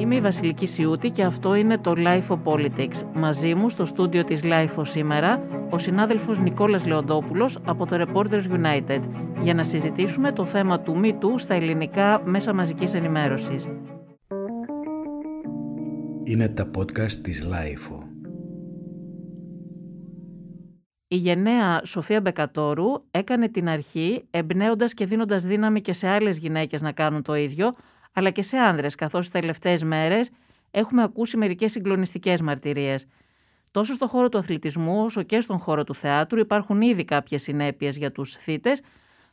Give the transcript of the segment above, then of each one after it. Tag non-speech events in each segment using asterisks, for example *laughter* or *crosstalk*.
Είμαι η Βασιλική Σιούτη και αυτό είναι το Life of Politics. Μαζί μου στο στούντιο της Life σήμερα ο συνάδελφος Νικόλας Λεοντόπουλος από το Reporters United για να συζητήσουμε το θέμα του Me στα ελληνικά μέσα μαζικής ενημέρωσης. Είναι τα podcast της Life. Η γενναία Σοφία Μπεκατόρου έκανε την αρχή εμπνέοντας και δίνοντας δύναμη και σε άλλες γυναίκες να κάνουν το ίδιο, αλλά και σε άνδρες, καθώς τις τελευταίες μέρες έχουμε ακούσει μερικές συγκλονιστικές μαρτυρίες. Τόσο στον χώρο του αθλητισμού όσο και στον χώρο του θεάτρου υπάρχουν ήδη κάποιες συνέπειες για τους θύτες,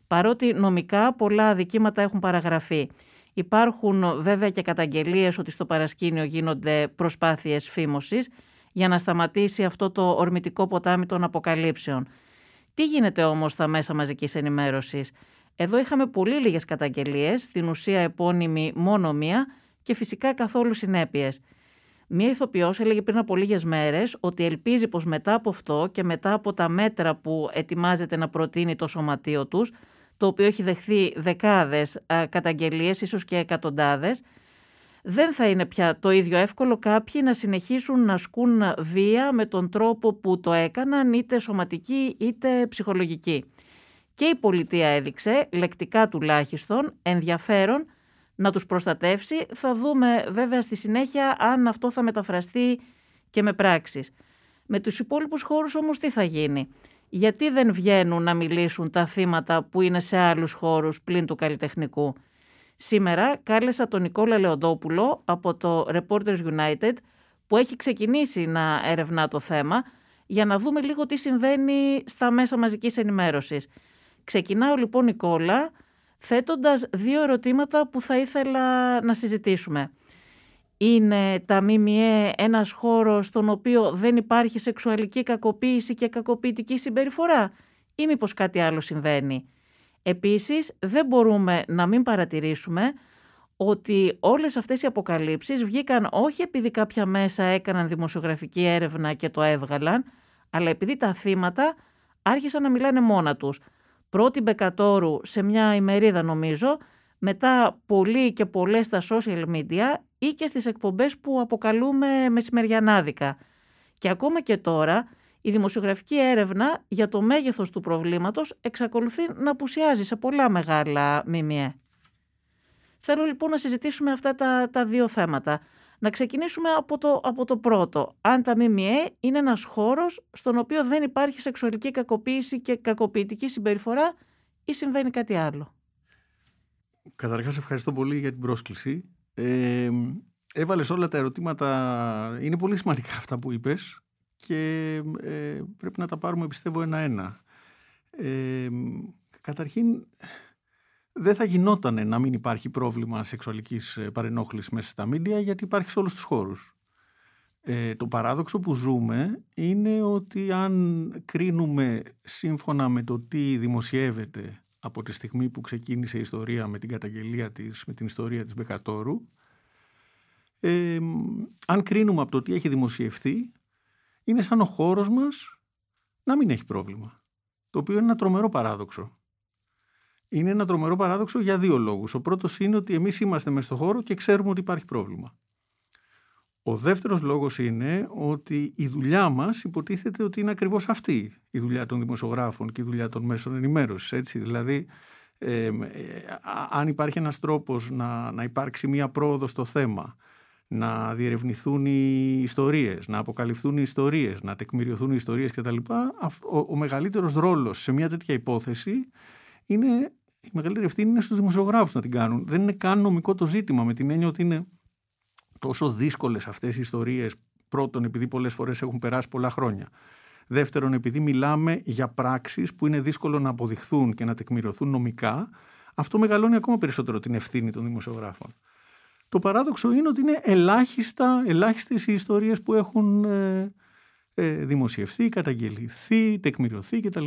παρότι νομικά πολλά αδικήματα έχουν παραγραφεί. Υπάρχουν βέβαια και καταγγελίες ότι στο παρασκήνιο γίνονται προσπάθειες φήμωσης για να σταματήσει αυτό το ορμητικό ποτάμι των αποκαλύψεων. Τι γίνεται όμως στα μέσα μαζικής ενημέρωσης; Εδώ είχαμε πολύ λίγες καταγγελίες, στην ουσία επώνυμη μόνο μία και φυσικά καθόλου συνέπειες. Μία ηθοποιός έλεγε πριν από λίγες μέρες ότι ελπίζει πως μετά από αυτό και μετά από τα μέτρα που ετοιμάζεται να προτείνει το σωματείο τους, το οποίο έχει δεχθεί δεκάδες καταγγελίες, ίσως και εκατοντάδες, δεν θα είναι πια το ίδιο εύκολο κάποιοι να συνεχίσουν να ασκούν βία με τον τρόπο που το έκαναν, είτε σωματική είτε ψυχολογική. Και η πολιτεία έδειξε, λεκτικά τουλάχιστον, ενδιαφέρον να τους προστατεύσει. Θα δούμε βέβαια στη συνέχεια αν αυτό θα μεταφραστεί και με πράξεις. Με τους υπόλοιπους χώρους όμως τι θα γίνει; Γιατί δεν βγαίνουν να μιλήσουν τα θύματα που είναι σε άλλους χώρους πλην του καλλιτεχνικού; Σήμερα κάλεσα τον Νικόλα Λεοντόπουλο από το Reporters United που έχει ξεκινήσει να ερευνά το θέμα για να δούμε λίγο τι συμβαίνει στα μέσα μαζικής ενημέρωσης. Ξεκινάω λοιπόν Νικόλα θέτοντας δύο ερωτήματα που θα ήθελα να συζητήσουμε. Είναι τα ΜΜΕ ένας χώρος στον οποίο δεν υπάρχει σεξουαλική κακοποίηση και κακοποιητική συμπεριφορά ή μήπως κάτι άλλο συμβαίνει; Επίσης, δεν μπορούμε να μην παρατηρήσουμε ότι όλες αυτές οι αποκαλύψεις βγήκαν όχι επειδή κάποια μέσα έκαναν δημοσιογραφική έρευνα και το έβγαλαν, αλλά επειδή τα θύματα άρχισαν να μιλάνε μόνα τους. Πρώτη Μπεκατόρου σε μια ημερίδα νομίζω, μετά πολλοί και πολλές στα social media ή και στις εκπομπές που αποκαλούμε μεσημεριανάδικα. Και ακόμα και τώρα η δημοσιογραφική έρευνα για το μέγεθος του προβλήματος εξακολουθεί να απουσιάζει σε πολλά μεγάλα ΜΜΕ. Θέλω λοιπόν να συζητήσουμε αυτά τα, τα δύο θέματα. Να ξεκινήσουμε από το, από το πρώτο. Αν τα ΜΜΕ είναι ένας χώρος στον οποίο δεν υπάρχει σεξουαλική κακοποίηση και κακοποιητική συμπεριφορά ή συμβαίνει κάτι άλλο. Καταρχάς ευχαριστώ πολύ για την πρόσκληση. Ε, έβαλες όλα τα ερωτήματα, είναι πολύ σημαντικά αυτά που είπες και ε, πρέπει να τα πάρουμε πιστεύω ένα-ένα. Ε, καταρχήν δεν θα γινόταν να μην υπάρχει πρόβλημα σεξουαλικής ε, παρενόχλησης μέσα στα μίντια γιατί υπάρχει σε όλους τους χώρους. Ε, το παράδοξο που ζούμε είναι ότι αν κρίνουμε σύμφωνα με το τι δημοσιεύεται από τη στιγμή που ξεκίνησε η ιστορία με την καταγγελία της, με την ιστορία της Μπεκατόρου, ε, αν κρίνουμε από το τι έχει δημοσιευθεί, είναι σαν ο χώρος μας να μην έχει πρόβλημα. Το οποίο είναι ένα τρομερό παράδοξο. Είναι ένα τρομερό παράδοξο για δύο λόγους. Ο πρώτος είναι ότι εμείς είμαστε μέσα στο χώρο και ξέρουμε ότι υπάρχει πρόβλημα. Ο δεύτερος λόγος είναι ότι η δουλειά μας υποτίθεται ότι είναι ακριβώς αυτή η δουλειά των δημοσιογράφων και η δουλειά των μέσων ενημέρωσης. Έτσι. Δηλαδή, ε, αν υπάρχει ένας τρόπος να, να υπάρξει μία πρόοδος στο θέμα, να διερευνηθούν οι ιστορίες, να αποκαλυφθούν οι ιστορίες, να τεκμηριωθούν οι ιστορίες κτλ. Ο, ο μεγαλύτερος ρόλος σε μια τέτοια υπόθεση είναι, η μεγαλύτερη ευθύνη είναι στους δημοσιογράφους να την κάνουν. Δεν είναι καν νομικό το ζήτημα με την έννοια ότι είναι τόσο δύσκολες αυτές οι ιστορίες πρώτον επειδή πολλές φορές έχουν περάσει πολλά χρόνια. Δεύτερον, επειδή μιλάμε για πράξεις που είναι δύσκολο να αποδειχθούν και να τεκμηριωθούν νομικά, αυτό μεγαλώνει ακόμα περισσότερο την ευθύνη των δημοσιογράφων. Το παράδοξο είναι ότι είναι ελάχιστα, ελάχιστες οι ιστορίες που έχουν ε, ε, δημοσιευθεί, καταγγελθεί, τεκμηριωθεί κτλ.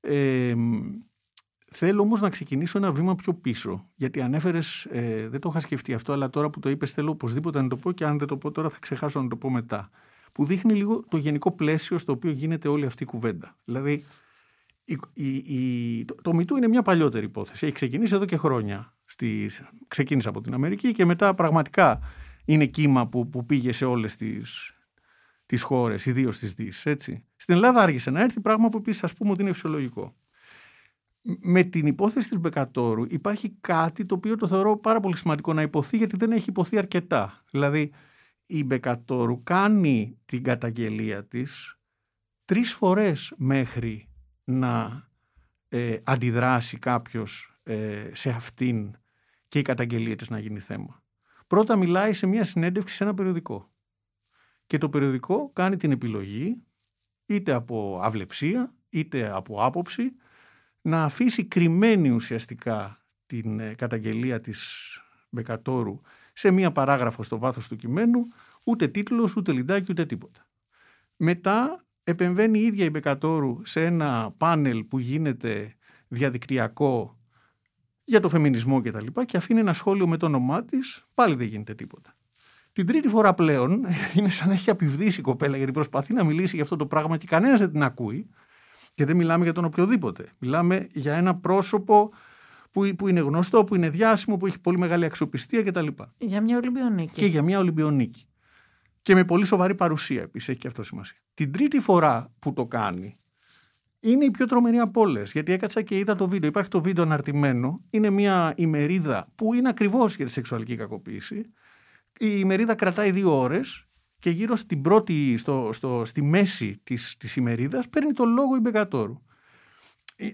Ε, θέλω όμως να ξεκινήσω ένα βήμα πιο πίσω, γιατί ανέφερες, ε, δεν το είχα σκεφτεί αυτό, αλλά τώρα που το είπες θέλω οπωσδήποτε να το πω και αν δεν το πω τώρα θα ξεχάσω να το πω μετά. Που δείχνει λίγο το γενικό πλαίσιο στο οποίο γίνεται όλη αυτή η κουβέντα. Δηλαδή, η, η, το, το Μητού είναι μια παλιότερη υπόθεση. Έχει ξεκινήσει εδώ και χρόνια Στις... Ξεκίνησε από την Αμερική και μετά πραγματικά είναι κύμα που, που πήγε σε όλες τις, τις χώρες, ιδίως τις Δύσεις, έτσι. Στην Ελλάδα άργησε να έρθει πράγμα που επίσης ας πούμε ότι είναι φυσιολογικό. Με την υπόθεση της Μπεκατόρου υπάρχει κάτι το οποίο το θεωρώ πάρα πολύ σημαντικό να υποθεί γιατί δεν έχει υποθεί αρκετά. Δηλαδή η Μπεκατόρου κάνει την καταγγελία της τρεις φορές μέχρι να ε, αντιδράσει κάποιος ε, σε αυτήν και η καταγγελία της να γίνει θέμα. Πρώτα μιλάει σε μια συνέντευξη σε ένα περιοδικό. Και το περιοδικό κάνει την επιλογή είτε από αυλεψία είτε από άποψη να αφήσει κρυμμένη ουσιαστικά την ε, καταγγελία της Μπεκατόρου σε μία παράγραφο στο βάθος του κειμένου, ούτε τίτλος, ούτε λιντάκι, ούτε τίποτα. Μετά επεμβαίνει η ίδια η Μπεκατόρου σε ένα πάνελ που γίνεται διαδικτυακό για το φεμινισμό και τα λοιπά και αφήνει ένα σχόλιο με το όνομά της, πάλι δεν γίνεται τίποτα. Την τρίτη φορά πλέον *laughs* είναι σαν να έχει απειβδίσει η κοπέλα γιατί προσπαθεί να μιλήσει για αυτό το πράγμα και κανένας δεν την ακούει και δεν μιλάμε για τον οποιοδήποτε. Μιλάμε για ένα πρόσωπο που, που είναι γνωστό, που είναι διάσημο, που έχει πολύ μεγάλη αξιοπιστία κτλ. Για μια Ολυμπιονίκη. Και για μια Ολυμπιονίκη. Και με πολύ σοβαρή παρουσία επίσης, έχει και αυτό σημασία. Την τρίτη φορά που το κάνει, είναι η πιο τρομερή από όλες. Γιατί έκατσα και είδα το βίντεο. Υπάρχει το βίντεο αναρτημένο. Είναι μια ημερίδα που είναι ακριβώς για τη σεξουαλική κακοποίηση. Η ημερίδα κρατάει δύο ώρες και γύρω στην πρώτη, στο, στο, στη μέση της, της ημερίδας παίρνει το λόγο η Μπεκατόρου.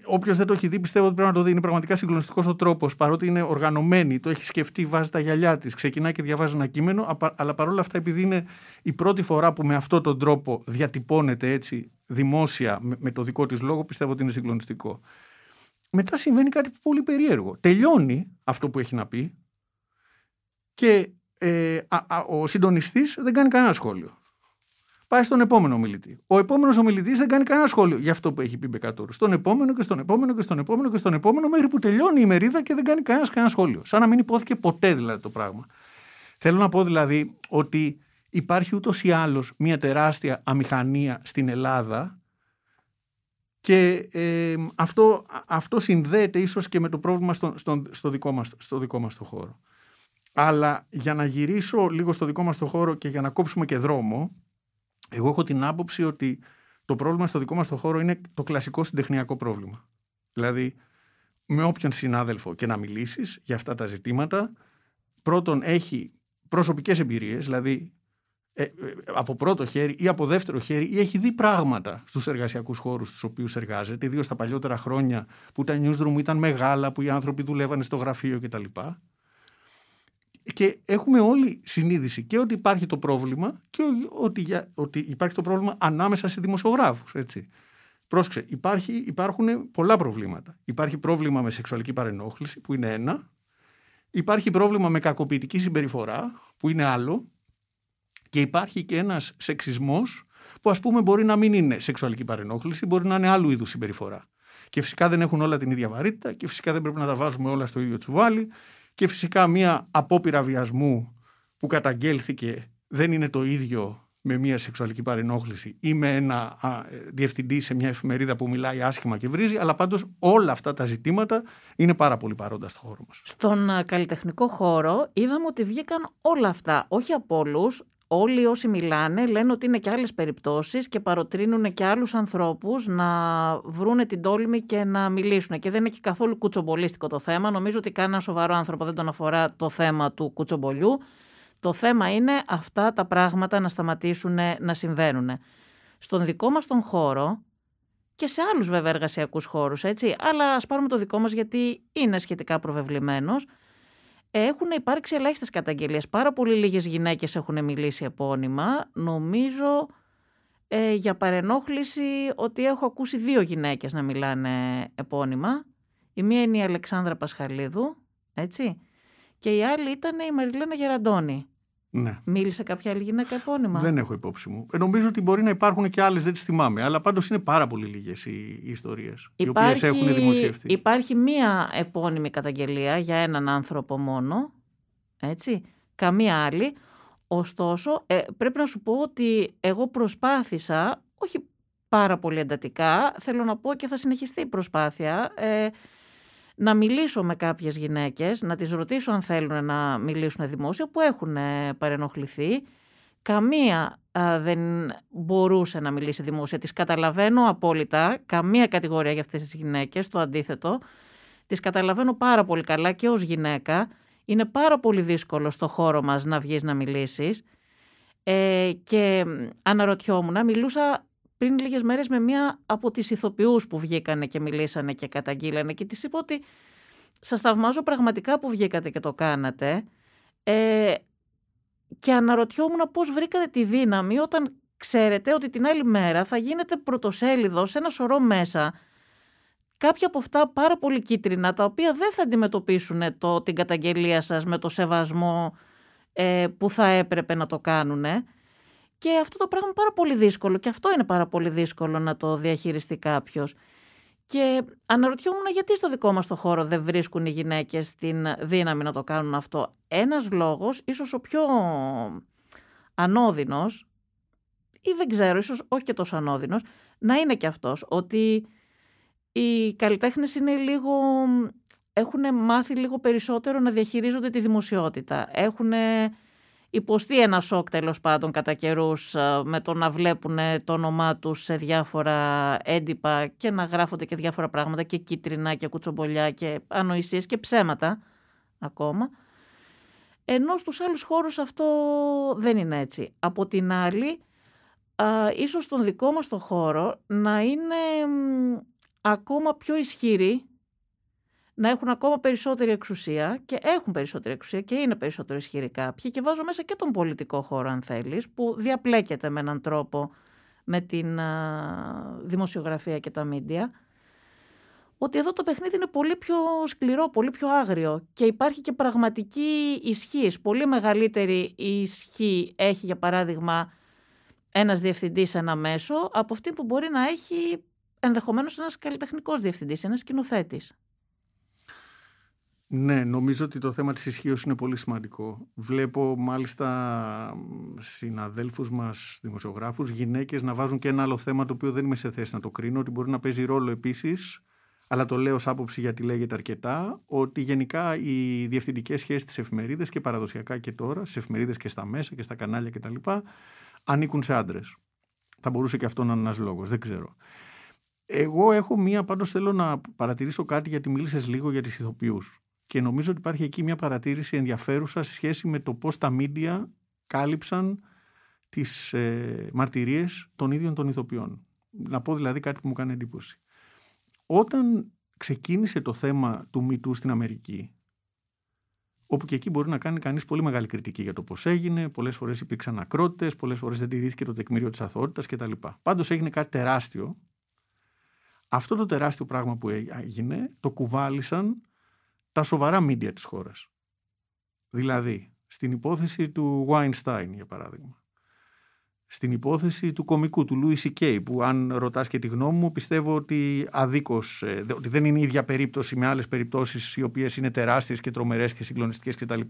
Όποιος δεν το έχει δει, πιστεύω ότι πρέπει να το δει. Είναι πραγματικά συγκλονιστικός ο τρόπος, παρότι είναι οργανωμένη, το έχει σκεφτεί, βάζει τα γυαλιά της, ξεκινάει και διαβάζει ένα κείμενο. Αλλά παρόλα αυτά, επειδή είναι η πρώτη φορά που με αυτόν τον τρόπο διατυπώνεται έτσι δημόσια με, το δικό της λόγο, πιστεύω ότι είναι συγκλονιστικό. Μετά συμβαίνει κάτι πολύ περίεργο. Τελειώνει αυτό που έχει να πει και ε, ο συντονιστής δεν κάνει κανένα σχόλιο πάει στον επόμενο ομιλητή. Ο επόμενος ομιλητής δεν κάνει κανένα σχόλιο για αυτό που έχει πει Μπεκατόρου. Στον επόμενο και στον επόμενο και στον επόμενο και στον επόμενο, μέχρι που τελειώνει η μερίδα και δεν κάνει κανένας κανένα σχόλιο. Σαν να μην υπόθηκε ποτέ δηλαδή το πράγμα. Θέλω να πω δηλαδή ότι υπάρχει ούτως ή άλλως μια τεράστια αμηχανία στην Ελλάδα και ε, αυτό, αυτό συνδέεται ίσως και με το πρόβλημα στο, στο, στο, δικό μας, στο δικό μας το χώρο. Αλλά για να γυρίσω λίγο στο δικό μας το χώρο και για να κόψουμε και δρόμο, εγώ έχω την άποψη ότι το πρόβλημα στο δικό μας το χώρο είναι το κλασικό συντεχνιακό πρόβλημα. Δηλαδή, με όποιον συνάδελφο και να μιλήσεις για αυτά τα ζητήματα, πρώτον έχει προσωπικές εμπειρίες, δηλαδή ε, ε, από πρώτο χέρι ή από δεύτερο χέρι ή έχει δει πράγματα στους εργασιακούς χώρους στους οποίους εργάζεται, ιδίως τα παλιότερα χρόνια που τα newsroom ήταν μεγάλα, που οι άνθρωποι δουλεύανε στο γραφείο κτλ. Και έχουμε όλοι συνείδηση και ότι υπάρχει το πρόβλημα και ότι, ότι υπάρχει το πρόβλημα ανάμεσα σε δημοσιογράφους. Έτσι. Πρόσεξε, υπάρχει, υπάρχουν πολλά προβλήματα. Υπάρχει πρόβλημα με σεξουαλική παρενόχληση που είναι ένα. Υπάρχει πρόβλημα με κακοποιητική συμπεριφορά που είναι άλλο. Και υπάρχει και ένας σεξισμός που ας πούμε μπορεί να μην είναι σεξουαλική παρενόχληση, μπορεί να είναι άλλου είδους συμπεριφορά. Και φυσικά δεν έχουν όλα την ίδια βαρύτητα και φυσικά δεν πρέπει να τα βάζουμε όλα στο ίδιο τσουβάλι και φυσικά μία απόπειρα βιασμού που καταγγέλθηκε δεν είναι το ίδιο με μία σεξουαλική παρενόχληση ή με ένα α, διευθυντή σε μια εφημερίδα που μιλάει άσχημα και βρίζει, αλλά πάντως όλα αυτά τα ζητήματα είναι πάρα πολύ παρόντα στο χώρο μας. Στον καλλιτεχνικό χώρο είδαμε ότι βγήκαν όλα αυτά, όχι από όλους, όλοι όσοι μιλάνε λένε ότι είναι και άλλες περιπτώσεις και παροτρύνουν και άλλους ανθρώπους να βρούνε την τόλμη και να μιλήσουν. Και δεν είναι και καθόλου κουτσομπολίστικο το θέμα. Νομίζω ότι κανένα σοβαρό άνθρωπο δεν τον αφορά το θέμα του κουτσομπολιού. Το θέμα είναι αυτά τα πράγματα να σταματήσουν να συμβαίνουν. Στον δικό μας τον χώρο και σε άλλους βέβαια εργασιακούς χώρους, έτσι, αλλά ας πάρουμε το δικό μας γιατί είναι σχετικά προβεβλημένος, έχουν υπάρξει ελάχιστες καταγγελίες. Πάρα πολύ λίγες γυναίκες έχουν μιλήσει επώνυμα. Νομίζω ε, για παρενόχληση ότι έχω ακούσει δύο γυναίκες να μιλάνε επώνυμα. Η μία είναι η Αλεξάνδρα Πασχαλίδου, έτσι. Και η άλλη ήταν η Μαριλένα Γεραντώνη. Ναι. Μίλησε κάποια άλλη γυναίκα επώνυμα; Δεν έχω υπόψη μου. Ε, νομίζω ότι μπορεί να υπάρχουν και άλλες, δεν τις θυμάμαι. Αλλά πάντως είναι πάρα πολύ λίγες οι, οι ιστορίες οι οποίες έχουν δημοσιευτεί. Υπάρχει μία επώνυμη καταγγελία για έναν άνθρωπο μόνο. Έτσι. Καμία άλλη. Ωστόσο, ε, πρέπει να σου πω ότι εγώ προσπάθησα, όχι πάρα πολύ εντατικά, θέλω να πω και θα συνεχιστεί η προσπάθεια, ε, να μιλήσω με κάποιες γυναίκες, να τις ρωτήσω αν θέλουν να μιλήσουν δημόσια, που έχουν παρενοχληθεί. Καμία δεν μπορούσε να μιλήσει δημόσια. Τις καταλαβαίνω απόλυτα, καμία κατηγορία για αυτές τις γυναίκες, το αντίθετο. Τις καταλαβαίνω πάρα πολύ καλά και ως γυναίκα. Είναι πάρα πολύ δύσκολο στο χώρο μας να βγεις να μιλήσεις. Ε, και αναρωτιόμουν, μιλούσα πριν λίγες μέρες με μία από τις ηθοποιούς που βγήκανε και μιλήσανε και καταγγείλανε και της είπα ότι σας θαυμάζω πραγματικά που βγήκατε και το κάνατε ε, και αναρωτιόμουν πώς βρήκατε τη δύναμη όταν ξέρετε ότι την άλλη μέρα θα γίνετε πρωτοσέλιδος σε ένα σωρό μέσα κάποια από αυτά πάρα πολύ κίτρινα τα οποία δεν θα αντιμετωπίσουν το, την καταγγελία σας με το σεβασμό ε, που θα έπρεπε να το κάνουν. Και αυτό το πράγμα είναι πάρα πολύ δύσκολο και αυτό είναι πάρα πολύ δύσκολο να το διαχειριστεί κάποιος. Και αναρωτιόμουν γιατί στο δικό μας το χώρο δεν βρίσκουν οι γυναίκες την δύναμη να το κάνουν αυτό; Ένας λόγος, ίσως ο πιο ανώδυνος, ή δεν ξέρω, ίσως όχι και τόσο ανώδυνος, να είναι και αυτός, ότι οι καλλιτέχνες είναι λίγο, έχουν μάθει λίγο περισσότερο να διαχειρίζονται τη δημοσιότητα. Έχουν υποστεί ένα σοκ τέλος πάντων κατά καιρούς ε, με το να βλέπουν το όνομά τους σε διάφορα έντυπα και να γράφονται και διάφορα πράγματα και κίτρινα και κουτσομπολιά και ανοησίες και ψέματα ακόμα. Ενώ στους άλλους χώρους αυτό δεν είναι έτσι. Από την άλλη, α, ίσως στον δικό μας το χώρο να είναι ακόμα πιο ισχυρή να έχουν ακόμα περισσότερη εξουσία και έχουν περισσότερη εξουσία και είναι περισσότερο ισχυροί κάποιοι και βάζω μέσα και τον πολιτικό χώρο αν θέλεις που διαπλέκεται με έναν τρόπο με την δημοσιογραφία και τα μίντια ότι εδώ το παιχνίδι είναι πολύ πιο σκληρό, πολύ πιο άγριο και υπάρχει και πραγματική ισχύ. Πολύ μεγαλύτερη ισχύ έχει για παράδειγμα ένας διευθυντής ένα μέσο από αυτή που μπορεί να έχει ενδεχομένως ένας καλλιτεχνικός διευθυντής, ένας σκηνοθέτης. Ναι, νομίζω ότι το θέμα της ισχύως είναι πολύ σημαντικό. Βλέπω μάλιστα συναδέλφους μας, δημοσιογράφους, γυναίκες να βάζουν και ένα άλλο θέμα το οποίο δεν είμαι σε θέση να το κρίνω, ότι μπορεί να παίζει ρόλο επίσης, αλλά το λέω ως άποψη γιατί λέγεται αρκετά, ότι γενικά οι διευθυντικές σχέσεις της εφημερίδες και παραδοσιακά και τώρα, στις εφημερίδες και στα μέσα και στα κανάλια κτλ. ανήκουν σε άντρες. Θα μπορούσε και αυτό να είναι ένας λόγος, δεν ξέρω. Εγώ έχω μία, πάντως θέλω να παρατηρήσω κάτι γιατί μίλησες λίγο για τις ηθοποιούς και νομίζω ότι υπάρχει εκεί μια παρατήρηση ενδιαφέρουσα σε σχέση με το πώς τα μίντια κάλυψαν τις ε, μαρτυρίες των ίδιων των ηθοποιών. Να πω δηλαδή κάτι που μου κάνει εντύπωση. Όταν ξεκίνησε το θέμα του μητού στην Αμερική, όπου και εκεί μπορεί να κάνει κανείς πολύ μεγάλη κριτική για το πώς έγινε, πολλές φορές υπήρξαν ακρότητες, πολλές φορές δεν τηρήθηκε το τεκμήριο της αθωότητας κτλ. Πάντως έγινε κάτι τεράστιο. Αυτό το τεράστιο πράγμα που έγινε το κουβάλισαν τα σοβαρά μίντια της χώρας. Δηλαδή, στην υπόθεση του Weinstein, για παράδειγμα. Στην υπόθεση του κομικού, του Louis C.K., που αν ρωτάς και τη γνώμη μου, πιστεύω ότι αδίκως, ε, ότι δεν είναι η ίδια περίπτωση με άλλες περιπτώσεις οι οποίες είναι τεράστιες και τρομερές και συγκλονιστικές κτλ.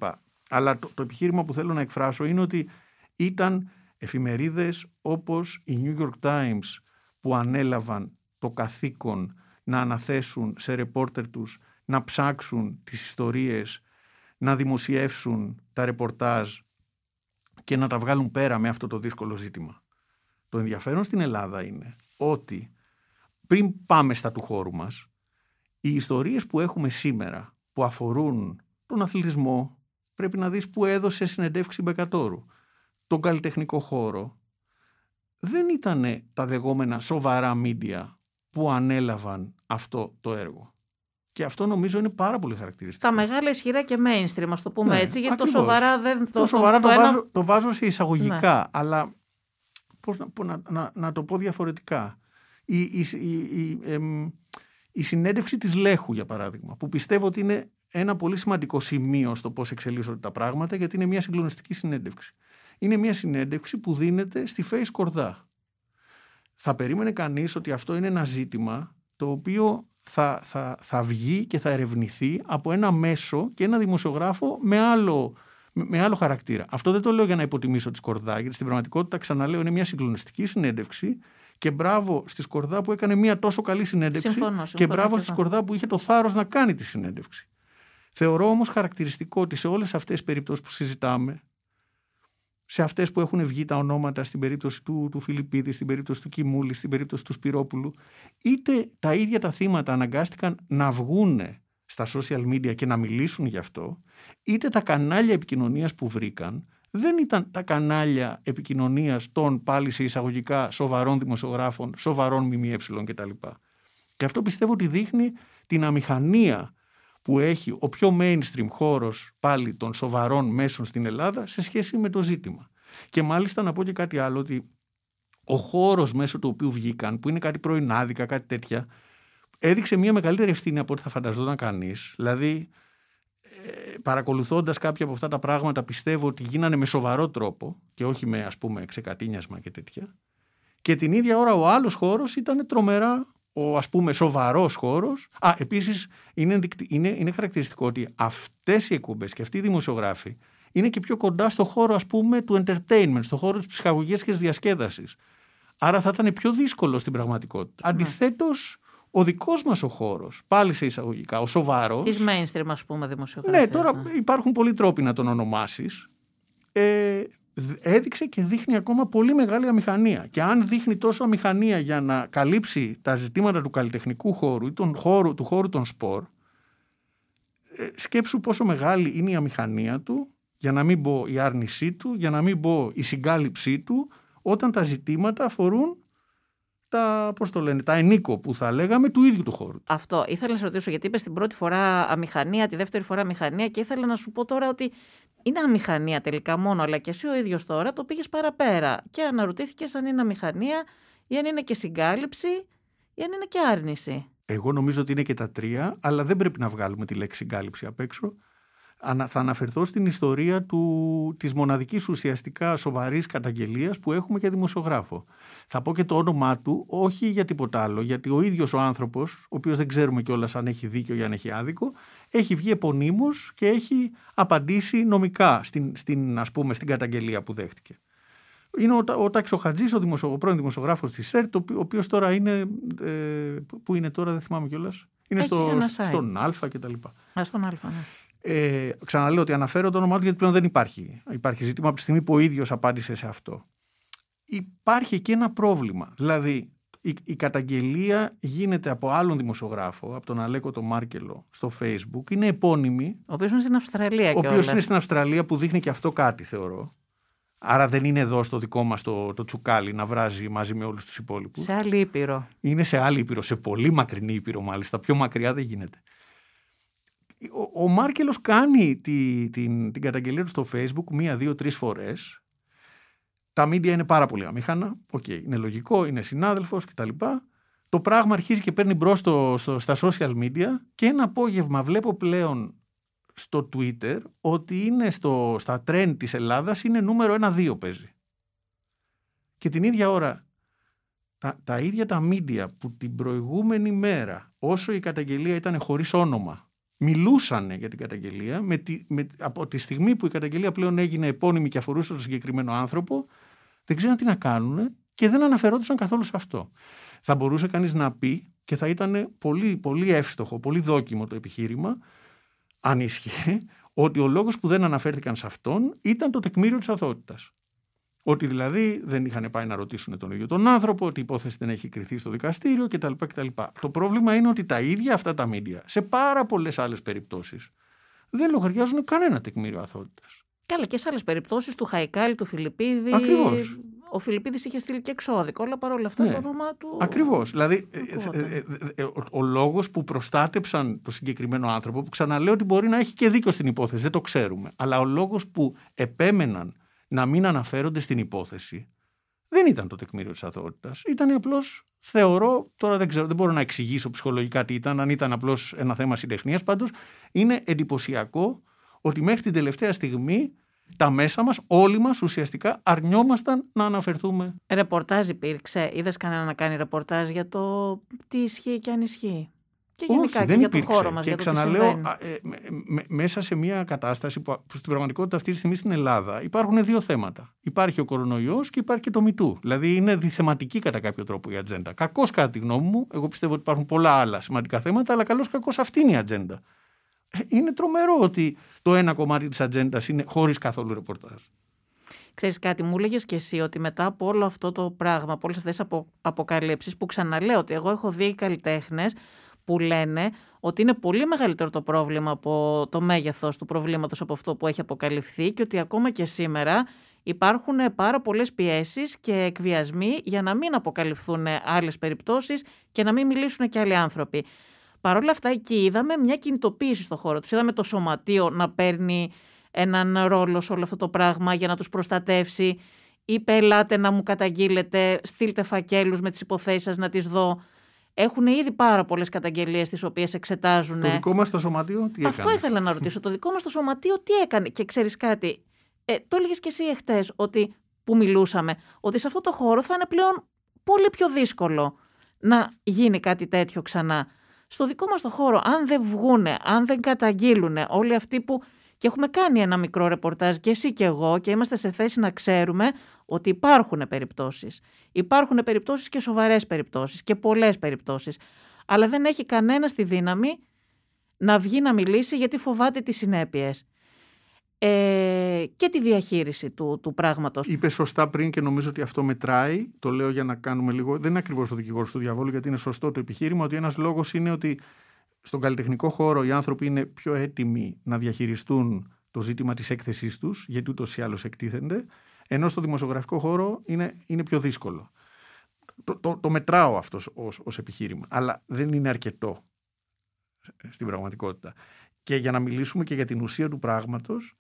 Αλλά το, το επιχείρημα που θέλω να εκφράσω είναι ότι ήταν εφημερίδες όπως η New York Times που ανέλαβαν το καθήκον να αναθέσουν σε ρεπόρτερ τους να ψάξουν τις ιστορίες, να δημοσιεύσουν τα ρεπορτάζ και να τα βγάλουν πέρα με αυτό το δύσκολο ζήτημα. Το ενδιαφέρον στην Ελλάδα είναι ότι πριν πάμε στα του χώρου μας, οι ιστορίες που έχουμε σήμερα που αφορούν τον αθλητισμό, πρέπει να δεις που έδωσε συνεντεύξη Μπεκατόρου, τον καλλιτεχνικό χώρο, δεν ήταν τα δεγόμενα σοβαρά μίντια που ανέλαβαν αυτό το έργο. Και αυτό νομίζω είναι πάρα πολύ χαρακτηριστικό. Τα μεγάλα ισχυρά και mainstream, ας το πούμε ναι, έτσι, γιατί το σοβαρά δεν το. Το σοβαρά το, το, βάζω, το βάζω σε εισαγωγικά, ναι. αλλά πώς να, να, να, να, το πω διαφορετικά. Η, η, η, η συνέντευξη της Λέχου, για παράδειγμα, που πιστεύω ότι είναι ένα πολύ σημαντικό σημείο στο πώς εξελίσσονται τα πράγματα, γιατί είναι μια συγκλονιστική συνέντευξη. Είναι μια συνέντευξη που δίνεται στη Face Κορδά. Θα περίμενε κανείς ότι αυτό είναι ένα ζήτημα το οποίο θα, θα, θα βγει και θα ερευνηθεί από ένα μέσο και ένα δημοσιογράφο με άλλο, με άλλο χαρακτήρα. Αυτό δεν το λέω για να υποτιμήσω τη Σκορδά, γιατί στην πραγματικότητα, ξαναλέω, είναι μια συγκλονιστική συνέντευξη Και μπράβο στη Σκορδά που έκανε μια τόσο καλή συνέντευξη. Συμφωνώ, συμφωνώ και μπράβο και στη εγώ. Σκορδά που είχε το θάρρος να κάνει τη συνέντευξη. Θεωρώ όμως χαρακτηριστικό ότι σε όλες αυτές τις περιπτώσεις που συζητάμε, σε αυτές που έχουν βγει τα ονόματα στην περίπτωση του, του Φιλιππίδη, στην περίπτωση του Κιμούλη, στην περίπτωση του Σπυρόπουλου, είτε τα ίδια τα θύματα αναγκάστηκαν να βγούνε στα social media και να μιλήσουν γι' αυτό, είτε τα κανάλια επικοινωνίας που βρήκαν δεν ήταν τα κανάλια επικοινωνίας των πάλι σε εισαγωγικά σοβαρών δημοσιογράφων, σοβαρών ΜΜΕ κτλ. Και αυτό πιστεύω ότι δείχνει την αμηχανία που έχει ο πιο mainstream χώρος πάλι των σοβαρών μέσων στην Ελλάδα σε σχέση με το ζήτημα. Και μάλιστα να πω και κάτι άλλο ότι ο χώρος μέσω του οποίου βγήκαν, που είναι κάτι πρωινάδικα, κάτι τέτοια, έδειξε μια μεγαλύτερη ευθύνη από ό,τι θα φανταζόταν κανείς. Δηλαδή, ε, παρακολουθώντας κάποια από αυτά τα πράγματα, πιστεύω ότι γίνανε με σοβαρό τρόπο και όχι με ας πούμε ξεκατίνιασμα και τέτοια. Και την ίδια ώρα ο άλλος χώρος ήταν τρομερά ο ας πούμε σοβαρός χώρος. Α, επίσης είναι, ενδεικτυ- είναι, είναι χαρακτηριστικό ότι αυτές οι εκπομπές και αυτοί οι δημοσιογράφοι είναι και πιο κοντά στο χώρο ας πούμε του entertainment, στο χώρο της ψυχαγωγίας και της διασκέδασης. Άρα θα ήταν πιο δύσκολο στην πραγματικότητα. Αντιθέτως, ο δικός μας ο χώρος, πάλι σε εισαγωγικά, ο σοβαρός, Της mainstream, ας πούμε, δημοσιογραφία. ναι, τώρα υπάρχουν πολλοί τρόποι να τον ονομάσεις. Ε, δ- έδειξε και δείχνει ακόμα πολύ μεγάλη αμηχανία. Και αν δείχνει τόσο αμηχανία για να καλύψει τα ζητήματα του καλλιτεχνικού χώρου ή τον χώρου, του χώρου των σπορ, ε, σκέψου πόσο μεγάλη είναι η αμηχανία του, για να μην πω η άρνησή του, για να μην πω η συγκάλυψή του, όταν τα ζητήματα αφορούν τα, πώς το λένε, τα ενίκο που θα λέγαμε του ίδιου του χώρου. Αυτό. Ήθελα να σε ρωτήσω, γιατί είπες την πρώτη φορά αμηχανία, τη δεύτερη φορά αμηχανία και ήθελα να σου πω τώρα ότι είναι αμηχανία τελικά μόνο, αλλά και εσύ ο ίδιος τώρα το πήγες παραπέρα. Και αναρωτήθηκες αν είναι αμηχανία ή αν είναι και συγκάλυψη ή αν είναι και άρνηση. Εγώ νομίζω ότι είναι και τα τρία, αλλά δεν πρέπει να βγάλουμε τη λέξη συγκάλυψη απ' έξω. Ανα- Θα αναφερθώ στην ιστορία του, της μοναδικής ουσιαστικά σοβαρής καταγγελίας που έχουμε για δημοσιογράφο. Θα πω και το όνομά του, όχι για τίποτα άλλο, γιατί ο ίδιος ο άνθρωπος, ο οποίος δεν ξέρουμε κιόλας αν έχει δίκιο ή αν έχει άδικο, έχει βγει επωνύμως και έχει απαντήσει νομικά στην, στην, ας πούμε, στην καταγγελία που δέχτηκε. Είναι ο, Τα- ο Τάκης ο Χατζής, ο, δημοσιο, ο πρώην δημοσιογράφος της ΣΕΡΤ, ο, οποιο- ο οποίος τώρα είναι, ε, που είναι τώρα δεν θυμάμαι κιόλας, είναι Έχει στο, ένα site. στον Α και τα λοιπά. Α τον Α, ναι. Ε, ξαναλέω ότι αναφέρω το όνομά του γιατί πλέον δεν υπάρχει. Υπάρχει ζήτημα από τη στιγμή που ο ίδιος απάντησε σε αυτό. Υπάρχει και ένα πρόβλημα. Δηλαδή, η, η καταγγελία γίνεται από άλλον δημοσιογράφο, από τον Αλέκο τον Μάρκελο, στο Facebook. Είναι επώνυμη, Ο οποίος είναι στην Αυστραλία ο οποίος κιόλας. είναι στην Αυστραλία που δείχνει και αυτό κάτι, θεωρώ. Άρα δεν είναι εδώ στο δικό μας το, το τσουκάλι να βράζει μαζί με όλους τους υπόλοιπους. Σε άλλη ήπειρο. Είναι σε άλλη ήπειρο, σε πολύ μακρινή ήπειρο μάλιστα. Πιο μακριά δεν γίνεται. Ο, ο Μάρκελλος κάνει τη, την, την καταγγελία του στο facebook μία, δύο, τρεις φορές. Τα μίντια είναι πάρα πολύ αμήχανα. Οκ, είναι λογικό, είναι συνάδελφος κτλ. Το πράγμα αρχίζει και παίρνει μπρος στο, στο- στα social media και ένα απόγευμα βλέπω πλέον στο Twitter ότι είναι στο, στα trend της Ελλάδας είναι νούμερο ένα-δύο παίζει. Και την ίδια ώρα τα, τα ίδια τα μίντια που την προηγούμενη μέρα όσο η καταγγελία ήταν χωρίς όνομα μιλούσαν για την καταγγελία με τη, με, από τη στιγμή που η καταγγελία πλέον έγινε επώνυμη και αφορούσε τον συγκεκριμένο άνθρωπο δεν ξέραν τι να κάνουν και δεν αναφερόντουσαν καθόλου σε αυτό. Θα μπορούσε κανείς να πει και θα ήταν πολύ, πολύ εύστοχο, πολύ δόκιμο το επιχείρημα αν ίσχυε ότι ο λόγος που δεν αναφέρθηκαν σε αυτόν ήταν το τεκμήριο της αθωότητας. Ότι δηλαδή δεν είχαν πάει να ρωτήσουν τον ίδιο τον άνθρωπο, ότι η υπόθεση δεν έχει κρυθεί στο δικαστήριο κτλ. κτλ. Το πρόβλημα είναι ότι τα ίδια αυτά τα μίντια σε πάρα πολλές άλλες περιπτώσεις δεν λογαριάζουν κανένα τεκμήριο αθότητας. Καλά, και σε άλλες περιπτώσεις του Χαϊκάλη, του Φιλιππίδη. Ακριβώς. Ο Φιλιππίδης είχε στείλει και εξώδικο, αλλά παρόλα αυτά Ναι. το όνομα του. Ακριβώς. Δηλαδή, ε, Ακούγονταν. ε, ε, ε, ο, ο λόγος που προστάτεψαν το συγκεκριμένο άνθρωπο, που ξαναλέω ότι μπορεί να έχει και δίκιο στην υπόθεση, δεν το ξέρουμε. Αλλά ο λόγος που επέμεναν να μην αναφέρονται στην υπόθεση δεν ήταν το τεκμήριο της αθωότητας. Ήταν απλώς, θεωρώ, τώρα δεν ξέρω, δεν μπορώ να εξηγήσω ψυχολογικά τι ήταν, αν ήταν απλώς ένα θέμα συντεχνίας. Πάντως είναι εντυπωσιακό ότι μέχρι την τελευταία στιγμή τα μέσα μας, όλοι μας ουσιαστικά αρνιόμασταν να αναφερθούμε Ρεπορτάζ υπήρξε. Είδες κανένα να κάνει ρεπορτάζ για το τι ισχύει και αν ισχύει; Και γενικά Όχι, και δεν για το υπήρξε. χώρο μας. Και για το τι ξαναλέω, συμβαίνει. α, ε, με- με- μέσα σε μια κατάσταση που, που στην πραγματικότητα αυτή τη στιγμή στην Ελλάδα υπάρχουν δύο θέματα. Υπάρχει ο κορονοϊός και υπάρχει και το μητού. Δηλαδή είναι διθεματική κατά κάποιο τρόπο η ατζέντα. Κακώ κατά τη γνώμη μου, εγώ πιστεύω ότι υπάρχουν πολλά άλλα σημαντικά θέματα, αλλά καλώ κακώ αυτή είναι η ατζέντα. Ε, Είναι τρομερό ότι το ένα κομμάτι της ατζέντας είναι χωρίς καθόλου ρεπορτάζ. Ξέρεις κάτι, μου έλεγες και εσύ ότι μετά από όλο αυτό το πράγμα, από όλες αυτές τις απο, αποκαλύψεις που ξαναλέω ότι εγώ έχω δει καλλιτέχνες που λένε ότι είναι πολύ μεγαλύτερο το πρόβλημα από το μέγεθος του προβλήματος από αυτό που έχει αποκαλυφθεί και ότι ακόμα και σήμερα υπάρχουν πάρα πολλές πιέσεις και εκβιασμοί για να μην αποκαλυφθούν άλλες περιπτώσεις και να μην μιλήσουν και άλλοι άνθρωποι. Παρ' όλα αυτά εκεί είδαμε μια κινητοποίηση στο χώρο τους. Είδαμε το σωματείο να παίρνει έναν ρόλο σε όλο αυτό το πράγμα για να τους προστατεύσει. Είπε ελάτε να μου καταγγείλετε, στείλτε φακέλους με τις υποθέσεις σας να τις δω. Έχουν ήδη πάρα πολλές καταγγελίες τις οποίες εξετάζουν. Το δικό μας το σωματείο τι Αυτό έκανε; ήθελα να ρωτήσω. Το δικό μας το σωματείο τι έκανε; Και ξέρεις κάτι, ε, το έλεγες και εσύ εχθές ότι, που μιλούσαμε, ότι σε αυτό το χώρο θα είναι πλέον πολύ πιο δύσκολο να γίνει κάτι τέτοιο ξανά. Στο δικό μας το χώρο, αν δεν βγούνε, αν δεν καταγγείλουν όλοι αυτοί που... Και έχουμε κάνει ένα μικρό ρεπορτάζ και εσύ και εγώ και είμαστε σε θέση να ξέρουμε ότι υπάρχουν περιπτώσεις. Υπάρχουν περιπτώσεις και σοβαρές περιπτώσεις και πολλές περιπτώσεις. Αλλά δεν έχει κανένας τη δύναμη να βγει να μιλήσει γιατί φοβάται τις συνέπειες. Ε, και τη διαχείριση του, του πράγματος. Είπε σωστά πριν και νομίζω ότι αυτό μετράει. Το λέω για να κάνουμε λίγο. Δεν είναι ακριβώς το δικηγόρος του διαβόλου, γιατί είναι σωστό το επιχείρημα ότι ένας λόγος είναι ότι στον καλλιτεχνικό χώρο οι άνθρωποι είναι πιο έτοιμοι να διαχειριστούν το ζήτημα της έκθεσής τους, γιατί ούτως ή άλλως εκτίθενται, ενώ στο δημοσιογραφικό χώρο είναι, είναι πιο δύσκολο. Το, το, το μετράω αυτό ως, ως επιχείρημα, αλλά δεν είναι αρκετό στην πραγματικότητα. Και για να μιλήσουμε και για την ουσία του πράγματος,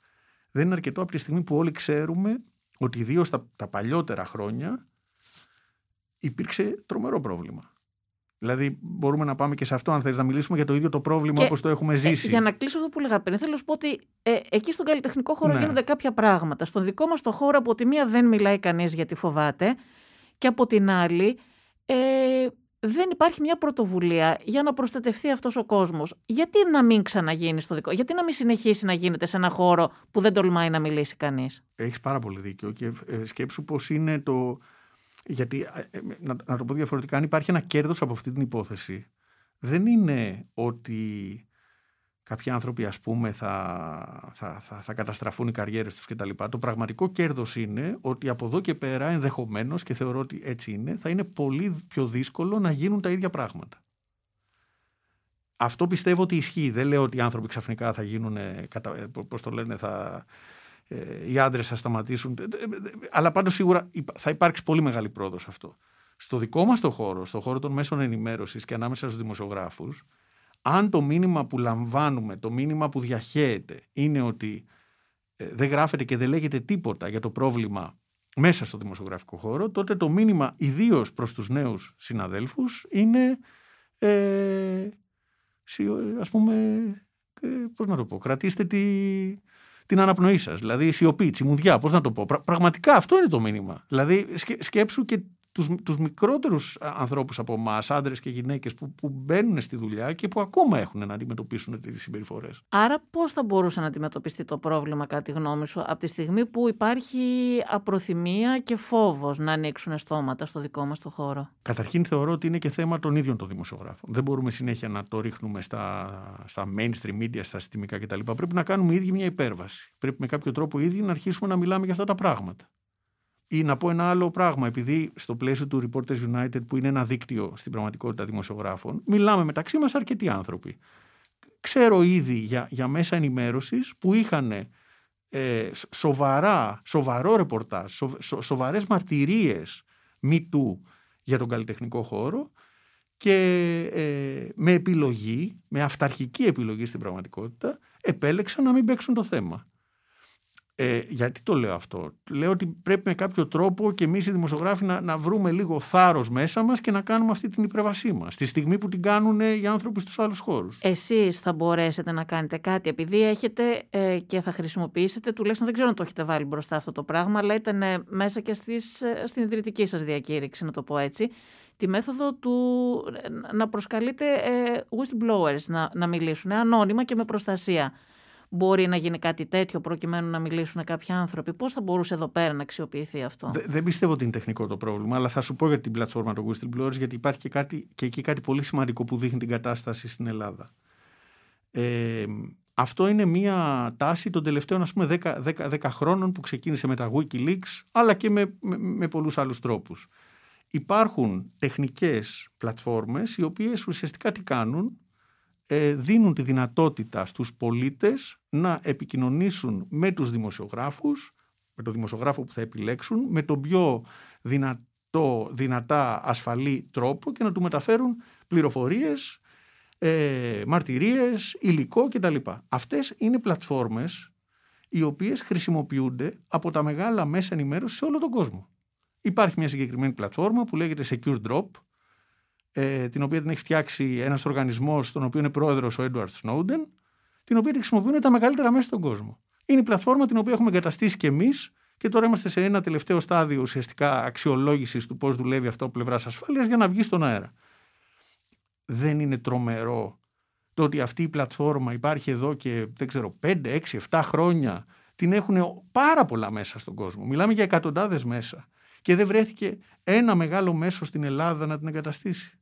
δεν είναι αρκετό από τη στιγμή που όλοι ξέρουμε ότι ιδίως τα, τα παλιότερα χρόνια υπήρξε τρομερό πρόβλημα. Δηλαδή, μπορούμε να πάμε και σε αυτό, αν θες να μιλήσουμε για το ίδιο το πρόβλημα Και, όπως το έχουμε ζήσει. Ε, για να κλείσω αυτό που έλεγα πριν, θέλω να σου πω ότι ε, εκεί στον καλλιτεχνικό χώρο Ναι. γίνονται κάποια πράγματα. Στον δικό μας το χώρο, από τη μία δεν μιλάει κανείς γιατί φοβάται, και από την άλλη ε, δεν υπάρχει μια πρωτοβουλία για να προστατευτεί αυτός ο κόσμος. Γιατί να μην ξαναγίνει στο δικό, γιατί να μην συνεχίσει να γίνεται σε ένα χώρο που δεν τολμάει να μιλήσει κανείς; Έχεις πάρα πολύ δίκιο και ε, σκέψου πώς είναι το... Γιατί, ε, ε, να, να το πω διαφορετικά, αν υπάρχει ένα κέρδος από αυτή την υπόθεση, δεν είναι ότι κάποιοι άνθρωποι ας πούμε θα, θα, θα, θα καταστραφούν οι καριέρες τους κτλ. Το πραγματικό κέρδος είναι ότι από εδώ και πέρα ενδεχομένως και θεωρώ ότι έτσι είναι θα είναι πολύ πιο δύσκολο να γίνουν τα ίδια πράγματα. Αυτό πιστεύω ότι ισχύει. Δεν λέω ότι οι άνθρωποι ξαφνικά θα γίνουν, πώς το λένε, θα, ε, οι άντρες θα σταματήσουν. Αλλά πάντως σίγουρα θα υπάρξει πολύ μεγάλη πρόοδος αυτό. Στο δικό μας το χώρο, στο χώρο των μέσων ενημέρωσης και ανάμεσα στους δημοσιογράφους, αν το μήνυμα που λαμβάνουμε, το μήνυμα που διαχέεται είναι ότι ε, δεν γράφεται και δεν λέγεται τίποτα για το πρόβλημα μέσα στο δημοσιογραφικό χώρο, τότε το μήνυμα ιδίως προς τους νέους συναδέλφους είναι ε, ας πούμε, ε, πώς να το πω, κρατήστε τη, την αναπνοή σας, δηλαδή σιωπή, τσιμουδιά, πώς να το πω. Πραγματικά αυτό είναι το μήνυμα. Δηλαδή σκέψου και τους, τους μικρότερους ανθρώπους από εμάς, άντρες και γυναίκες που, που μπαίνουν στη δουλειά και που ακόμα έχουν να αντιμετωπίσουν τις συμπεριφορές. Άρα πώς θα μπορούσε να αντιμετωπιστεί το πρόβλημα κατά τη γνώμη σου από τη στιγμή που υπάρχει απροθυμία και φόβος να ανοίξουν στόματα στο δικό μας το χώρο; Καταρχήν θεωρώ ότι είναι και θέμα των ίδιων των δημοσιογράφων. Δεν μπορούμε συνέχεια να το ρίχνουμε στα, στα mainstream media, στα συστημικά κτλ. Πρέπει να κάνουμε οι ίδιοι μια υπέρβαση. Πρέπει με κάποιο τρόπο οι ίδιοι να αρχίσουμε να μιλάμε για αυτά τα πράγματα. Ή να πω ένα άλλο πράγμα, επειδή στο πλαίσιο του Reporters United, που είναι ένα δίκτυο στην πραγματικότητα δημοσιογράφων, μιλάμε μεταξύ μας αρκετοί άνθρωποι. Ξέρω ήδη για, για μέσα ενημέρωσης που είχαν ε, σοβαρά, σοβαρό ρεπορτάζ, σο, σο, σοβαρές μαρτυρίες μη του για τον καλλιτεχνικό χώρο και ε, με επιλογή, με αυταρχική επιλογή στην πραγματικότητα, επέλεξαν να μην παίξουν το θέμα. Ε, γιατί το λέω αυτό; Λέω ότι πρέπει με κάποιο τρόπο και εμείς οι δημοσιογράφοι να, να βρούμε λίγο θάρρος μέσα μας και να κάνουμε αυτή την υπερβασή μας. Στη στιγμή που την κάνουν οι άνθρωποι στους άλλους χώρους. Εσείς θα μπορέσετε να κάνετε κάτι, επειδή έχετε ε, και θα χρησιμοποιήσετε, τουλάχιστον δεν ξέρω αν το έχετε βάλει μπροστά αυτό το πράγμα, αλλά ήταν μέσα και στις, στην ιδρυτική σας διακήρυξη, να το πω έτσι, τη μέθοδο του να προσκαλείτε ε, whistleblowers να, να μιλήσουν ανώνυμα και με προστασία. Μπορεί να γίνει κάτι τέτοιο προκειμένου να μιλήσουν κάποιοι άνθρωποι. Πώς θα μπορούσε εδώ πέρα να αξιοποιηθεί αυτό; δεν πιστεύω ότι είναι τεχνικό το πρόβλημα, αλλά θα σου πω για την πλατφόρμα των whistleblowers, γιατί υπάρχει και, κάτι, και εκεί κάτι πολύ σημαντικό που δείχνει την κατάσταση στην Ελλάδα. Ε, αυτό είναι μια τάση των τελευταίων ας πούμε 10, 10, 10 χρόνων που ξεκίνησε με τα Wikileaks αλλά και με, με, με πολλούς άλλους τρόπους. Υπάρχουν τεχνικές πλατφόρμες οι οποίες ουσιαστικά τι κάνουν; ε, δίνουν τη δυνατότητα στους πολίτες να επικοινωνήσουν με τους δημοσιογράφους με τον δημοσιογράφο που θα επιλέξουν με τον πιο δυνατό, δυνατά ασφαλή τρόπο και να του μεταφέρουν πληροφορίες ε, μαρτυρίες, υλικό κτλ. Αυτές είναι πλατφόρμες οι οποίες χρησιμοποιούνται από τα μεγάλα μέσα ενημέρωσης σε όλο τον κόσμο. Υπάρχει μια συγκεκριμένη πλατφόρμα που λέγεται Secure Drop, ε, την οποία την έχει φτιάξει ένας οργανισμός, τον οποίο είναι πρόεδρος ο Edward Snowden, την οποία τη χρησιμοποιούν τα μεγαλύτερα μέσα στον κόσμο. Είναι η πλατφόρμα την οποία έχουμε εγκαταστήσει και εμείς και τώρα είμαστε σε ένα τελευταίο στάδιο ουσιαστικά αξιολόγησης του πώς δουλεύει αυτό από πλευράς ασφάλειας για να βγει στον αέρα δεν είναι τρομερό το ότι αυτή η πλατφόρμα υπάρχει εδώ και δεν ξέρω 5, 6, 7 χρόνια την έχουν πάρα πολλά μέσα στον κόσμο. Μιλάμε για εκατοντάδες μέσα και δεν βρέθηκε ένα μεγάλο μέσο στην Ελλάδα να την εγκαταστήσει.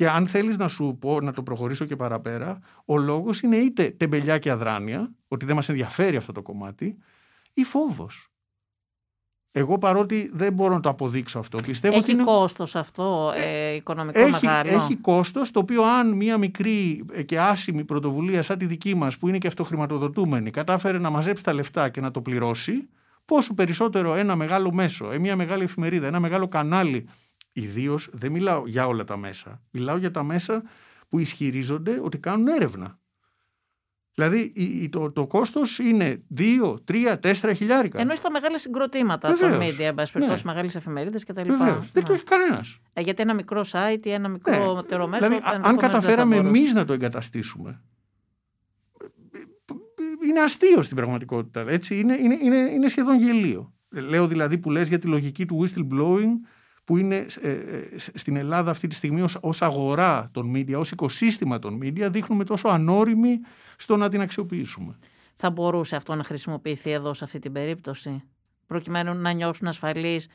Και αν θέλεις να σου πω, να το προχωρήσω και παραπέρα, ο λόγος είναι είτε τεμπελιά και αδράνεια, ότι δεν μας ενδιαφέρει αυτό το κομμάτι, ή φόβος. Εγώ παρότι δεν μπορώ να το αποδείξω αυτό. Πιστεύω έχει ότι κόστος αυτό ε, οικονομικό έχει, μεγάλο; Έχει κόστος το οποίο αν μια μικρή και άσημη πρωτοβουλία σαν τη δική μας που είναι και αυτοχρηματοδοτούμενη κατάφερε να μαζέψει τα λεφτά και να το πληρώσει πόσο περισσότερο ένα μεγάλο μέσο, ε, μια μεγάλη εφημερίδα, ένα μεγάλο κανάλι ιδίως δεν μιλάω για όλα τα μέσα. Μιλάω για τα μέσα που ισχυρίζονται ότι κάνουν έρευνα. Δηλαδή το, το κόστος είναι 2, 3, 4 χιλιάρικα. Ενώ στα μεγάλα συγκροτήματα των media, εν πάση περιπτώσει, ναι. μεγάλες εφημερίδες κτλ. Βεβαίως. Δεν το έχει κανένας. Ε, γιατί ένα μικρό site ή ένα μικρό ναι. τερομέσο. Δηλαδή, αν καταφέραμε εμείς να το εγκαταστήσουμε. Είναι αστείο στην πραγματικότητα. Έτσι. Είναι, είναι, είναι, είναι σχεδόν γελίο. Λέω δηλαδή που λες για τη λογική του whistleblowing που είναι ε, ε, στην Ελλάδα αυτή τη στιγμή ως, ως αγορά των media, ως οικοσύστημα των media, δείχνουμε τόσο ανώριμοι στο να την αξιοποιήσουμε. Θα μπορούσε αυτό να χρησιμοποιηθεί εδώ σε αυτή την περίπτωση, προκειμένου να νιώσουν ασφαλείς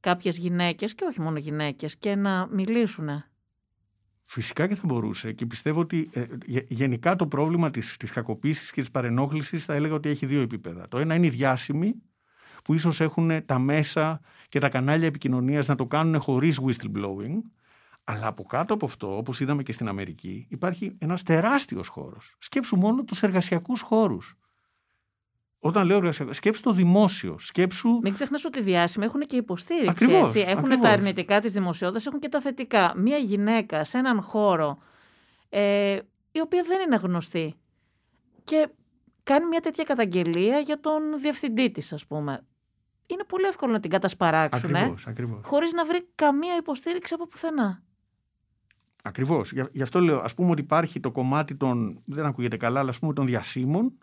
κάποιες γυναίκες και όχι μόνο γυναίκες και να μιλήσουν. Φυσικά και θα μπορούσε και πιστεύω ότι ε, γενικά το πρόβλημα της, της κακοποίησης και της παρενόχλησης θα έλεγα ότι έχει δύο επίπεδα. Το ένα είναι οι διάσημοι που ίσως έχουν τα μέσα και τα κανάλια επικοινωνίας να το κάνουν χωρίς whistleblowing, αλλά από κάτω από αυτό, όπως είδαμε και στην Αμερική, υπάρχει ένας τεράστιος χώρος. Σκέψου μόνο τους εργασιακούς χώρους. Όταν λέω εργασιακό, σκέψου το δημόσιο. Σκέψου... Μην ξεχνάς ότι οι διάσημοι έχουν και υποστήριξη. Ακριβώς, έτσι. Έχουν ακριβώς. τα αρνητικά τη δημοσιότητα, έχουν και τα θετικά. Μία γυναίκα σε έναν χώρο ε, η οποία δεν είναι γνωστή και κάνει μια τέτοια καταγγελία για τον διευθυντή της, ας πούμε είναι πολύ εύκολο να την κατασπαράξουν. Ακριβώς, ακριβώς. Χωρίς να βρει καμία υποστήριξη από πουθενά. Ακριβώς. Γι' αυτό λέω, ας πούμε ότι υπάρχει το κομμάτι των. Δεν ακούγεται καλά, αλλά ας πούμε των διασύμων.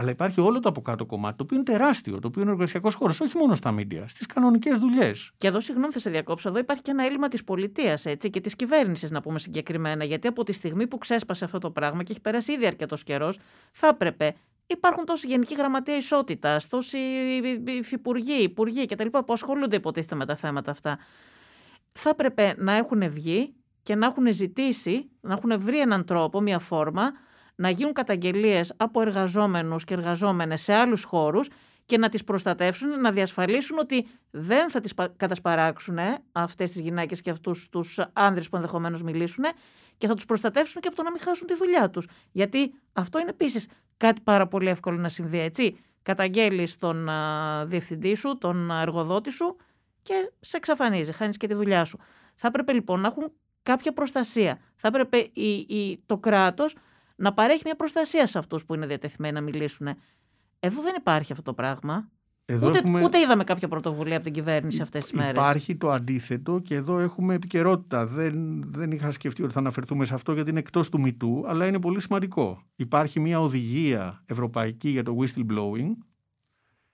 Αλλά υπάρχει όλο το από κάτω κομμάτι, το οποίο είναι τεράστιο, το οποίο είναι εργασιακός χώρος, όχι μόνο στα μίντια, στις κανονικές δουλειές. Και εδώ, συγγνώμη, θα σε διακόψω. Εδώ υπάρχει και ένα έλλειμμα της πολιτείας και της κυβέρνησης, να πούμε συγκεκριμένα. Γιατί από τη στιγμή που ξέσπασε αυτό το πράγμα και έχει περάσει ήδη αρκετός καιρός, θα έπρεπε υπάρχουν τόσοι γενικοί γραμματεία ισότητας, τόσοι υφυπουργοί, υπουργοί κτλ. που ασχολούνται υποτίθεται με τα θέματα αυτά. Θα έπρεπε να έχουν βγει και να έχουν ζητήσει, να έχουν βρει έναν τρόπο, μια φόρμα, να γίνουν καταγγελίες από εργαζόμενους και εργαζόμενες σε άλλους χώρους και να τις προστατεύσουν, να διασφαλίσουν ότι δεν θα τις κατασπαράξουν αυτές τις γυναίκες και αυτούς τους άνδρες που ενδεχομένως μιλήσουν και θα τους προστατεύσουν και από το να μην χάσουν τη δουλειά τους. Γιατί αυτό είναι επίσης κάτι πάρα πολύ εύκολο να συμβεί, έτσι. Καταγγέλεις τον διευθυντή σου, τον εργοδότη σου και σε εξαφανίζει, χάνεις και τη δουλειά σου. Θα έπρεπε λοιπόν να έχουν κάποια προστασία. Θα έπρεπε η, η, το κράτος να παρέχει μια προστασία σε αυτούς που είναι διατεθειμένοι να μιλήσουν. Εδώ δεν υπάρχει αυτό το πράγμα. Εδώ ούτε, έχουμε... ούτε είδαμε κάποια πρωτοβουλία από την κυβέρνηση αυτές τις μέρες. Υπάρχει το αντίθετο και εδώ έχουμε επικαιρότητα. Δεν, δεν είχα σκεφτεί ότι θα αναφερθούμε σε αυτό γιατί είναι εκτός του μητού, αλλά είναι πολύ σημαντικό. Υπάρχει μια οδηγία ευρωπαϊκή για το whistleblowing,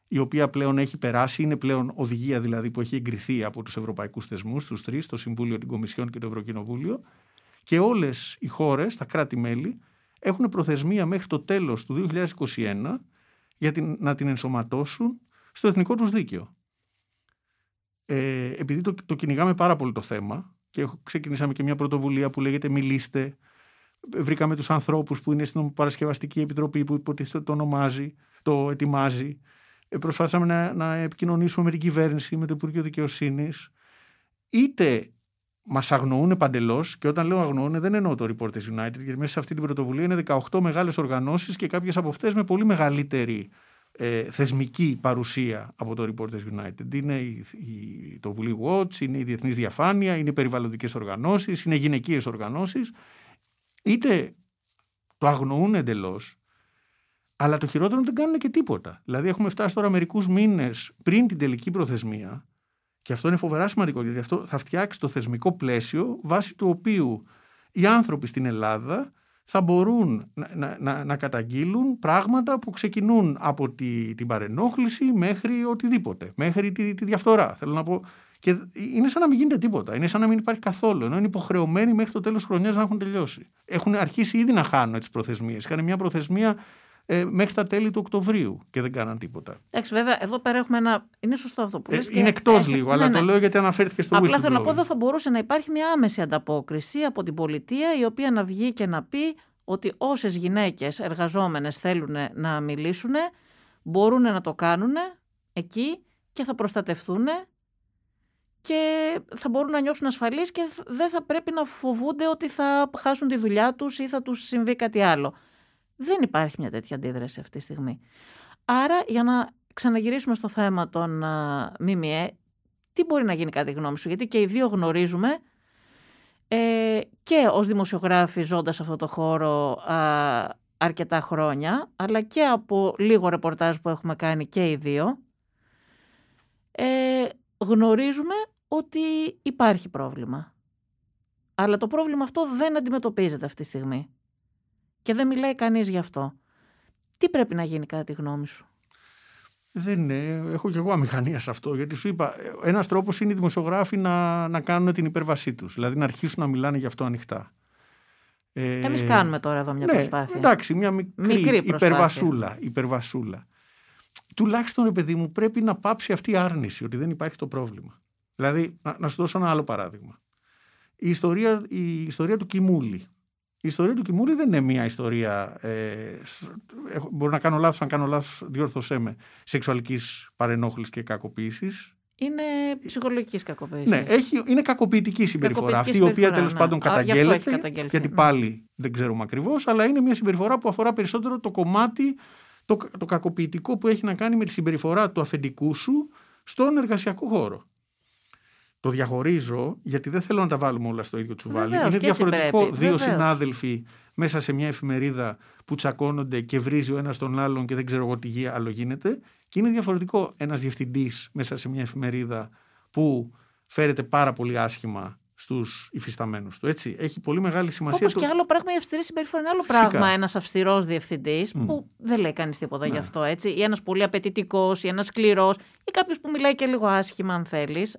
η οποία πλέον έχει περάσει, είναι πλέον οδηγία δηλαδή που έχει εγκριθεί από τους ευρωπαϊκούς θεσμούς, τους τρεις, το Συμβούλιο, την Κομισιόν και το Ευρωκοινοβούλιο και όλες οι χώρες, τα κράτη-μέλη, έχουν προθεσμία μέχρι το τέλος του 2021 για την, να την ενσωματώσουν στο εθνικό τους δίκαιο. Ε, επειδή το, το κυνηγάμε πάρα πολύ το θέμα και ξεκινήσαμε και μια πρωτοβουλία που λέγεται «Μιλήστε», βρήκαμε τους ανθρώπους που είναι στην Παρασκευαστική Επιτροπή που υποτίθεται το ονομάζει, το ετοιμάζει. Ε, προσπάθησαμε να, να επικοινωνήσουμε με την κυβέρνηση, με το Υπουργείο Δικαιοσύνης. Είτε μας αγνοούν παντελώς, και όταν λέω αγνοούν δεν εννοώ το Reporters United, γιατί μέσα σε αυτή την πρωτοβουλία είναι 18 μεγάλες οργανώσεις και κάποιες από αυτές με πολύ μεγαλύτερη ε, θεσμική παρουσία από το Reporters United. Είναι η, η, το Βουλή Watch, είναι η Διεθνής Διαφάνεια, είναι οι περιβαλλοντικές οργανώσεις, είναι γυναικείες οργανώσεις. Είτε το αγνοούν εντελώς, αλλά το χειρότερο δεν κάνουν και τίποτα. Δηλαδή, έχουμε φτάσει τώρα μερικούς μήνες πριν την τελική προθεσμία, και αυτό είναι φοβερά σημαντικό, γιατί αυτό θα φτιάξει το θεσμικό πλαίσιο βάσει του οποίου οι άνθρωποι στην Ελλάδα θα μπορούν να, να, να καταγγείλουν πράγματα που ξεκινούν από τη, την παρενόχληση μέχρι οτιδήποτε, μέχρι τη, τη διαφθορά. Θέλω να πω, και είναι σαν να μην γίνεται τίποτα. Είναι σαν να μην υπάρχει καθόλου. Ενώ είναι υποχρεωμένοι μέχρι το τέλος χρονιάς να έχουν τελειώσει. Έχουν αρχίσει ήδη να χάνουν τις προθεσμίες. Είχαν μια προθεσμία ε, μέχρι τα τέλη του Οκτωβρίου και δεν κάναν τίποτα. Εντάξει, βέβαια, εδώ πέρα έχουμε ένα. Είναι σωστό αυτό που ε, Είναι εκτός λίγο, αλλά ναι, το ναι. λέω γιατί αναφέρθηκε στο Απλά θέλω να πω εδώ θα μπορούσε να υπάρχει μια άμεση ανταπόκριση από την πολιτεία η οποία να βγει και να πει ότι όσες γυναίκες εργαζόμενες θέλουν να μιλήσουν μπορούν να το κάνουν εκεί και θα προστατευτούν και θα μπορούν να νιώσουν ασφαλείς και δεν θα πρέπει να φοβούνται ότι θα χάσουν τη δουλειά τους ή θα τους συμβεί κάτι άλλο. Δεν υπάρχει μια τέτοια αντίδραση αυτή τη στιγμή. Άρα, για να ξαναγυρίσουμε στο θέμα των ΜΜΕ, τι μπορεί να γίνει κάτι γνώμη σου, γιατί και οι δύο γνωρίζουμε ε, και ως δημοσιογράφοι ζώντας αυτό το χώρο αρκετά χρόνια, αλλά και από λίγο ρεπορτάζ που έχουμε κάνει και οι δύο, ε, γνωρίζουμε ότι υπάρχει πρόβλημα. Αλλά το πρόβλημα αυτό δεν αντιμετωπίζεται αυτή τη στιγμή. Και δεν μιλάει κανείς γι' αυτό. Τι πρέπει να γίνει κατά τη γνώμη σου; Δεν είναι. Έχω και εγώ αμηχανία σε αυτό. Γιατί σου είπα, ένας τρόπος είναι οι δημοσιογράφοι να, να κάνουν την υπέρβασή τους. Δηλαδή να αρχίσουν να μιλάνε γι' αυτό ανοιχτά. Ε, Εμείς κάνουμε τώρα εδώ μια ναι, προσπάθεια. Εντάξει, μια μικρή, μικρή υπερβασούλα, υπερβασούλα. Τουλάχιστον, ρε παιδί μου, πρέπει να πάψει αυτή η άρνηση ότι δεν υπάρχει το πρόβλημα. Δηλαδή, να, να σου δώσω ένα άλλο παράδειγμα. Η ιστορία, η ιστορία του Κιμούλη. Η ιστορία του Κιμούλη δεν είναι μια ιστορία. Ε, μπορεί να κάνω λάθος, αν κάνω λάθος, διόρθωσέ με. Σεξουαλικής παρενόχλησης και κακοποίησης. Είναι ψυχολογικής κακοποίησης. Ναι, έχει, είναι κακοποιητική συμπεριφορά. αυτή η οποία τέλος ναι. πάντων καταγγέλλεται. Γιατί ναι. πάλι δεν ξέρουμε ακριβώς, αλλά είναι μια συμπεριφορά που αφορά περισσότερο το κομμάτι το, το κακοποιητικό που έχει να κάνει με τη συμπεριφορά του αφεντικού σου στον εργασιακό χώρο. Το διαχωρίζω γιατί δεν θέλω να τα βάλουμε όλα στο ίδιο τσουβάλι. είναι διαφορετικό δύο συνάδελφοι μέσα σε μια εφημερίδα που τσακώνονται και βρίζει ο ένας τον άλλον και δεν ξέρω εγώ τι άλλο γίνεται. Και είναι διαφορετικό ένας διευθυντής μέσα σε μια εφημερίδα που φέρεται πάρα πολύ άσχημα στους υφισταμένους του. Έτσι. Έχει πολύ μεγάλη σημασία. Όπως το... και άλλο πράγμα η αυστηρή συμπεριφορά. Είναι άλλο Φυσικά. πράγμα ένας αυστηρός διευθυντής mm. που δεν λέει κανείς τίποτα ναι. γι' αυτό. Έτσι. Ή ένας πολύ απαιτητικός, ή ένας σκληρός, ή κάποιος που μιλάει και λίγο άσχημα, αν θέλεις,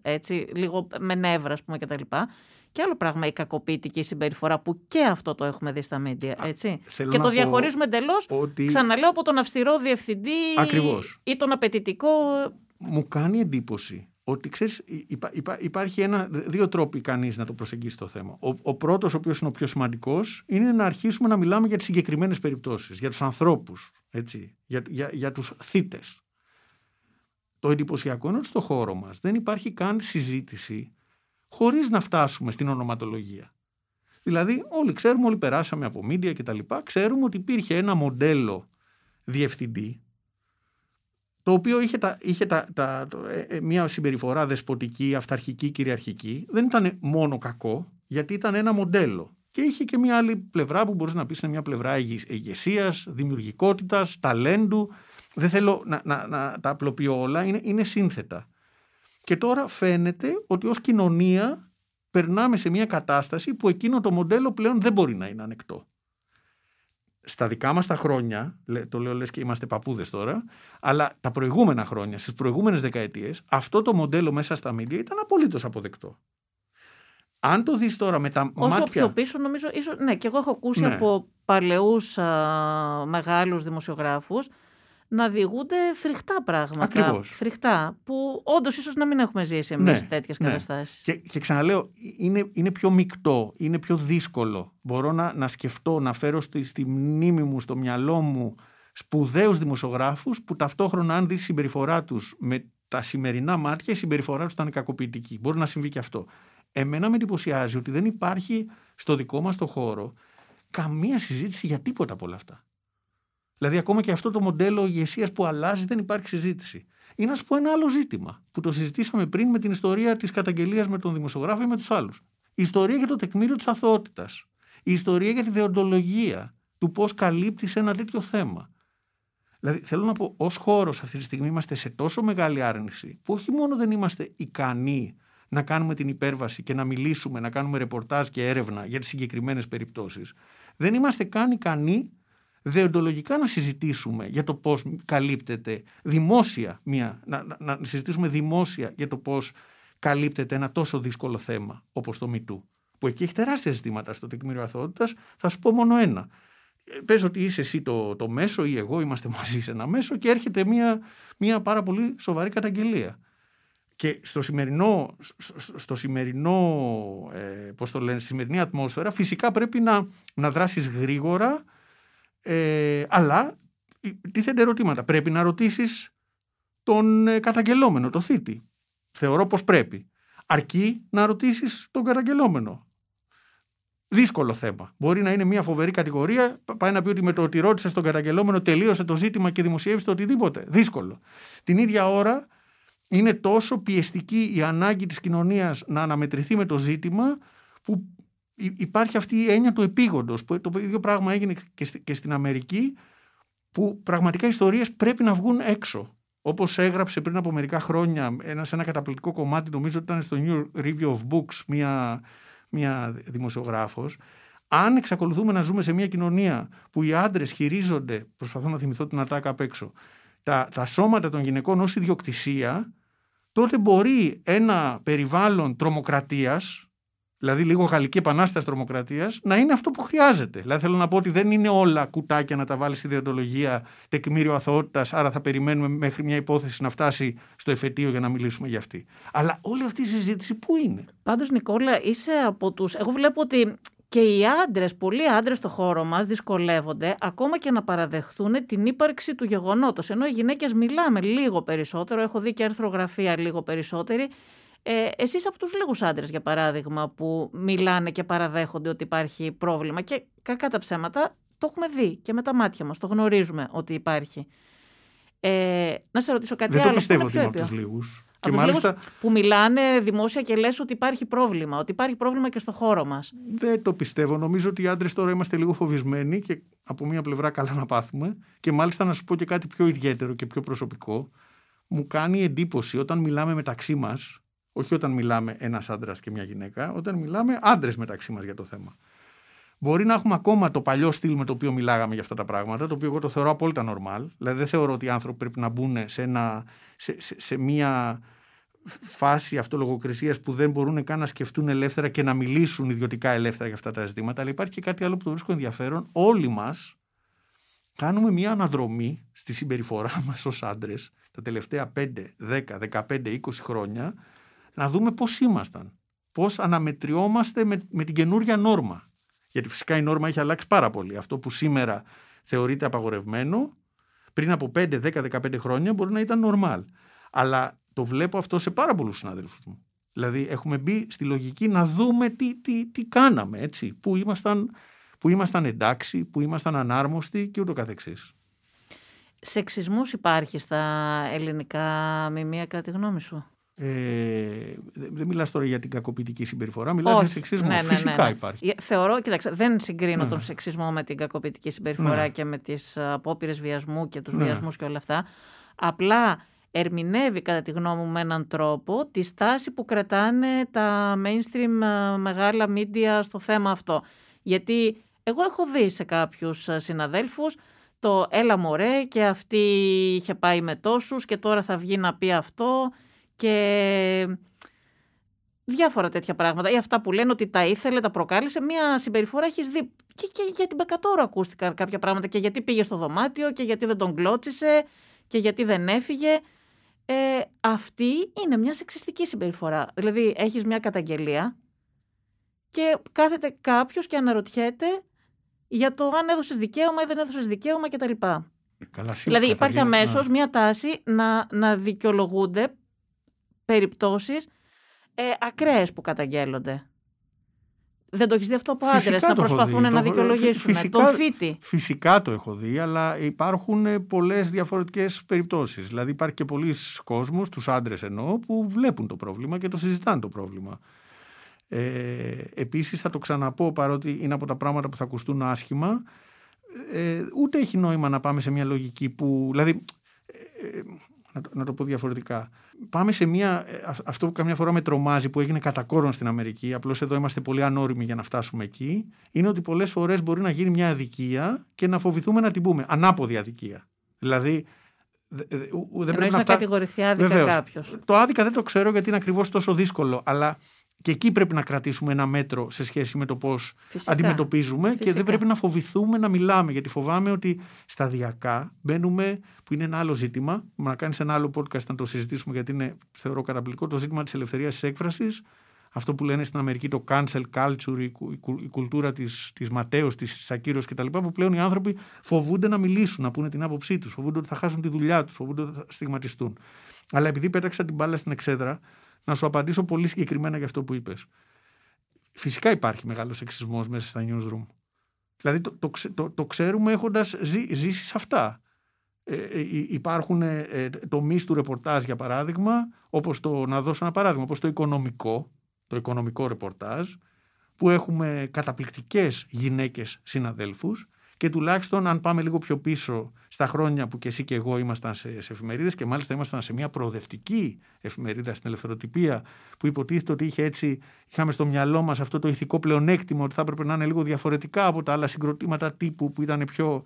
λίγο με νεύρα, ας πούμε κτλ. Και άλλο πράγμα η κακοποιητική συμπεριφορά που και αυτό το έχουμε δει στα μίντια. Έτσι. και το διαχωρίζουμε εντελώς. Ότι... Ξαναλέω από τον αυστηρό διευθυντή Ακριβώς. ή τον απαιτητικό. Μου κάνει εντύπωση ότι ξέρεις, υπάρχει ένα, δύο τρόποι κανείς να το προσεγγίσει το θέμα. Ο, ο πρώτος, ο οποίος είναι ο πιο σημαντικός, είναι να αρχίσουμε να μιλάμε για τις συγκεκριμένες περιπτώσεις, για τους ανθρώπους, έτσι, για, για, για τους θύτες. Το εντυπωσιακό είναι ότι στο χώρο μας δεν υπάρχει καν συζήτηση χωρίς να φτάσουμε στην ονοματολογία. Δηλαδή όλοι ξέρουμε, όλοι περάσαμε από μίντια και τα λοιπά, ξέρουμε ότι υπήρχε ένα μοντέλο διευθυντή το οποίο είχε, τα, είχε τα, τα, ε, ε, μια συμπεριφορά δεσποτική, αυταρχική, κυριαρχική. Δεν ήταν μόνο κακό, γιατί ήταν ένα μοντέλο. Και είχε και μια άλλη πλευρά που μπορείς να πεις είναι μια πλευρά ηγεσίας, δημιουργικότητας, ταλέντου. Δεν θέλω να, να, να τα απλοποιώ όλα, είναι, είναι σύνθετα. Και τώρα φαίνεται ότι ως κοινωνία περνάμε σε μια κατάσταση που εκείνο το μοντέλο πλέον δεν μπορεί να είναι ανεκτό. Στα δικά μας τα χρόνια, το λέω λες και είμαστε παππούδες τώρα, αλλά τα προηγούμενα χρόνια, στις προηγούμενες δεκαετίες, αυτό το μοντέλο μέσα στα μίντια ήταν απολύτως αποδεκτό. Αν το δεις τώρα με τα Όσο μάτια... πιο πίσω νομίζω, ίσως, ναι, και εγώ έχω ακούσει Ναι. από παλαιούς α, μεγάλους δημοσιογράφους να διηγούνται φρικτά πράγματα. Ακριβώς. Φρικτά, που όντως ίσως να μην έχουμε ζήσει εμείς Ναι, τέτοιες ναι. καταστάσεις. Και, και ξαναλέω, είναι, είναι πιο μεικτό, είναι πιο δύσκολο. Μπορώ να, να σκεφτώ, να φέρω στη, στη μνήμη μου, στο μυαλό μου σπουδαίους δημοσιογράφους που ταυτόχρονα αν δεις συμπεριφορά τους με τα σημερινά μάτια η συμπεριφορά τους ήταν κακοποιητική. Μπορεί να συμβεί και αυτό. Εμένα με εντυπωσιάζει ότι δεν υπάρχει στο δικό μας το χώρο καμία συζήτηση για τίποτα από όλα αυτά. Δηλαδή ακόμα και αυτό το μοντέλο ηγεσίας που αλλάζει δεν υπάρχει συζήτηση. Ή να σου πω ένα άλλο ζήτημα που το συζητήσαμε πριν με την ιστορία της καταγγελίας με τον δημοσιογράφο ή με τους άλλους. Η ιστορία για το τεκμήριο της αθωότητας. Η ιστορία για τη δεοντολογία του πώς καλύπτει σε ένα τέτοιο θέμα. Δηλαδή θέλω να πω ως χώρος αυτή τη στιγμή είμαστε σε τόσο μεγάλη άρνηση που όχι μόνο δεν είμαστε ικανοί να κάνουμε την υπέρβαση και να μιλήσουμε, να κάνουμε ρεπορτάζ και έρευνα για τις συγκεκριμένες περιπτώσεις. Δεν είμαστε καν ικανοί δεοντολογικά να συζητήσουμε για το πώς καλύπτεται δημόσια μια, να, να, να συζητήσουμε δημόσια για το πώς καλύπτεται ένα τόσο δύσκολο θέμα όπως το MeToo που εκεί έχει τεράστια ζητήματα στο τεκμήριο αθωότητας. Θα σου πω μόνο ένα. Ε, πες ότι είσαι εσύ το, το μέσο ή εγώ είμαστε μαζί σε ένα μέσο και έρχεται μια, μια πάρα πολύ σοβαρή καταγγελία. Και στο σημερινό, στο- στο σημερινό ε, πώς το λένε, στη σημερινή ατμόσφαιρα φυσικά πρέπει να, να δράσεις γρήγορα ε, αλλά ε, τίθενται ερωτήματα. Πρέπει να ρωτήσεις τον ε, καταγγελόμενο, τον θήτη. Θεωρώ πως πρέπει. Αρκεί να ρωτήσεις τον καταγγελόμενο. Δύσκολο θέμα. Μπορεί να είναι μια φοβερή κατηγορία. πα- Πάει να πει ότι με το ότι ρώτησες τον καταγγελόμενο τελείωσε το ζήτημα και δημοσιεύεις το οτιδήποτε. Δύσκολο. Την ίδια ώρα είναι τόσο πιεστική η ανάγκη της κοινωνίας να αναμετρηθεί με το ζήτημα που υ- υπάρχει αυτή η έννοια του επίγοντος. Που το ίδιο πράγμα έγινε και, στη- και στην Αμερική που πραγματικά οι ιστορίες πρέπει να βγουν έξω. Όπως έγραψε πριν από μερικά χρόνια ένας, σε ένα καταπληκτικό κομμάτι, νομίζω ότι ήταν στο New Review of Books, μια, μια δημοσιογράφος, αν εξακολουθούμε να ζούμε σε μια κοινωνία που οι άντρες χειρίζονται, προσπαθώ να θυμηθώ την ατάκα απ' έξω, τα, τα σώματα των γυναικών ως ιδιοκτησία, τότε μπορεί ένα περιβάλλον τρομοκρατίας, δηλαδή λίγο γαλλική επανάσταση τρομοκρατίας, να είναι αυτό που χρειάζεται. Δηλαδή θέλω να πω ότι δεν είναι όλα κουτάκια να τα βάλεις στη διοντολογία τεκμήριο αθωότητας, άρα θα περιμένουμε μέχρι μια υπόθεση να φτάσει στο εφετείο για να μιλήσουμε για αυτή. Αλλά όλη αυτή η συζήτηση πού είναι; Πάντως Νικόλα είσαι από τους... Εγώ βλέπω ότι και οι άντρες, πολλοί άντρες στο χώρο μας δυσκολεύονται ακόμα και να παραδεχθούν την ύπαρξη του γεγονότος. Ενώ οι γυναίκες μιλάμε λίγο περισσότερο, έχω δει και αρθρογραφία λίγο περισσότερη. Ε, εσείς από τους λίγους άντρες, για παράδειγμα, που μιλάνε και παραδέχονται ότι υπάρχει πρόβλημα και κακά τα ψέματα, το έχουμε δει και με τα μάτια μας, το γνωρίζουμε ότι υπάρχει. Ε, να σε ρωτήσω κάτι δεν άλλο. το αυτό πιστεύω είναι ότι πιο είμαι από έπιο. τους λίγους. Από Και τους μάλιστα λίγους που μιλάνε δημόσια και λες ότι υπάρχει πρόβλημα, ότι υπάρχει πρόβλημα και στο χώρο μας. Δεν το πιστεύω. Νομίζω ότι οι άντρες τώρα είμαστε λίγο φοβισμένοι και από μία πλευρά καλά να πάθουμε. Και μάλιστα να σου πω και κάτι πιο ιδιαίτερο και πιο προσωπικό. Μου κάνει εντύπωση όταν μιλάμε μεταξύ μας, όχι όταν μιλάμε ένας άντρας και μια γυναίκα, όταν μιλάμε άντρες μεταξύ μας για το θέμα. Μπορεί να έχουμε ακόμα το παλιό στυλ με το οποίο μιλάγαμε για αυτά τα πράγματα, το οποίο εγώ το θεωρώ απόλυτα normal. Δηλαδή δεν θεωρώ ότι οι άνθρωποι πρέπει να μπουν σε, ένα, σε, σε, σε μια φάση αυτολογοκρισίας που δεν μπορούν καν να σκεφτούν ελεύθερα και να μιλήσουν ιδιωτικά ελεύθερα για αυτά τα ζητήματα. Αλλά υπάρχει και κάτι άλλο που το βρίσκω ενδιαφέρον. Όλοι μας κάνουμε μια αναδρομή στη συμπεριφορά *laughs* μας ως άντρες τα τελευταία 5, 10, 15, 20 χρόνια να δούμε πώς ήμασταν. Πώς αναμετριόμαστε με, με την καινούρια νόρμα. Γιατί φυσικά η νόρμα έχει αλλάξει πάρα πολύ. Αυτό που σήμερα θεωρείται απαγορευμένο πριν από 5, 10, 15 χρόνια μπορεί να ήταν normal. Αλλά το βλέπω αυτό σε πάρα πολλούς συναδέλφους μου. Δηλαδή έχουμε μπει στη λογική να δούμε τι, τι, τι κάναμε, έτσι, που ήμασταν, που ήμασταν εντάξει, που ήμασταν ανάρμοστοι και ούτω καθεξής. Σεξισμός υπάρχει στα ελληνικά μημία κατά τη γνώμη σου; Ε, δεν δεν μιλάς τώρα για την κακοποιητική συμπεριφορά, μιλάς για Όχι. σεξισμό. Ναι, ναι, ναι, Φυσικά ναι. υπάρχει. Ε, Θεωρώ, κοίταξε, δεν συγκρίνω Ναι. τον σεξισμό με την κακοποιητική συμπεριφορά Ναι. και με τις απόπειρες βιασμού και τους Ναι. βιασμούς και όλα αυτά. Απλά ερμηνεύει κατά τη γνώμη μου με έναν τρόπο τη στάση που κρατάνε τα mainstream ε, μεγάλα media στο θέμα αυτό. Γιατί Εγώ έχω δει σε κάποιους ε, συναδέλφους το έλα μωρέ και αυτή είχε πάει με τόσους και τώρα θα βγει να πει αυτό και διάφορα τέτοια πράγματα. Ή αυτά που λένε ότι τα ήθελε, τα προκάλεσε. Μία συμπεριφορά έχεις δει. Και, και για την Πεκατόρο ακούστηκαν κάποια πράγματα. Και γιατί πήγε στο δωμάτιο και γιατί δεν τον κλώτσισε και γιατί δεν έφυγε. Ε, αυτή είναι μια σεξιστική συμπεριφορά. Δηλαδή, έχεις μια καταγγελία και κάθεται κάποιος και αναρωτιέται για το αν έδωσες δικαίωμα ή δεν έδωσες δικαίωμα κτλ. Καλά, δηλαδή υπάρχει αμέσως μια τάση να, να δικαιολογούνται περιπτώσεις ε, ακραίες που καταγγέλλονται. Δεν το έχεις δει αυτό από άντρες να προσπαθούν να δικαιολογήσουν φυσικά, τον φίτη. Φυσικά το έχω δει, αλλά υπάρχουν ε, πολλές διαφορετικές περιπτώσεις. Δηλαδή, υπάρχει και πολλοί κόσμοι, τους άντρες εννοώ, που βλέπουν το πρόβλημα και το συζητάνε το πρόβλημα. Ε, επίσης θα το ξαναπώ παρότι είναι από τα πράγματα που θα ακουστούν άσχημα ε, ούτε έχει νόημα να πάμε σε μια λογική που δηλαδή ε, να, το, να το πω διαφορετικά πάμε σε μια ε, αυτό που καμιά φορά με τρομάζει που έγινε κατά κόρον στην Αμερική απλώς εδώ είμαστε πολύ ανώριμοι για να φτάσουμε εκεί είναι ότι πολλές φορές μπορεί να γίνει μια αδικία και να φοβηθούμε να την πούμε ανάποδη αδικία δηλαδή δεν πρέπει να, να κατηγορηθεί άδικα κάποιος. Το άδικα δεν το ξέρω γιατί είναι ακριβώς τόσο δύσκολο. Αλλά και εκεί πρέπει να κρατήσουμε ένα μέτρο σε σχέση με το πώς αντιμετωπίζουμε και δεν πρέπει να φοβηθούμε να μιλάμε. Γιατί φοβάμαι ότι σταδιακά μπαίνουμε, που είναι ένα άλλο ζήτημα. Να κάνεις ένα άλλο podcast να το συζητήσουμε, γιατί είναι, θεωρώ, καταπληκτικό το ζήτημα της ελευθερίας της έκφρασης. Αυτό που λένε στην Αμερική το cancel culture, η, η κουλτούρα της της ματέως, της σακύρωση κτλ. Που πλέον οι άνθρωποι φοβούνται να μιλήσουν, να πούνε την άποψή τους, φοβούνται ότι θα χάσουν τη δουλειά τους, φοβούνται ότι θα στιγματιστούν. Αλλά επειδή πέταξα την μπάλα στην εξέδρα, να σου απαντήσω πολύ συγκεκριμένα για αυτό που είπες. Φυσικά υπάρχει μεγάλος σεξισμός μέσα στα newsroom. Δηλαδή το, το, το, το ξέρουμε έχοντας ζήσει σε αυτά. Ε, ε, υπάρχουν ε, ε, τομείς του ρεπορτάζ για παράδειγμα, όπως το, να δώσω ένα παράδειγμα, όπως το οικονομικό, το οικονομικό ρεπορτάζ, που έχουμε καταπληκτικές γυναίκες συναδέλφους και τουλάχιστον αν πάμε λίγο πιο πίσω στα χρόνια που και εσύ και εγώ ήμασταν σε, σε εφημερίδες και μάλιστα ήμασταν σε μια προοδευτική εφημερίδα στην ελευθεροτυπία που υποτίθεται ότι είχε έτσι, είχαμε στο μυαλό μας αυτό το ηθικό πλεονέκτημα ότι θα έπρεπε να είναι λίγο διαφορετικά από τα άλλα συγκροτήματα τύπου που ήταν πιο,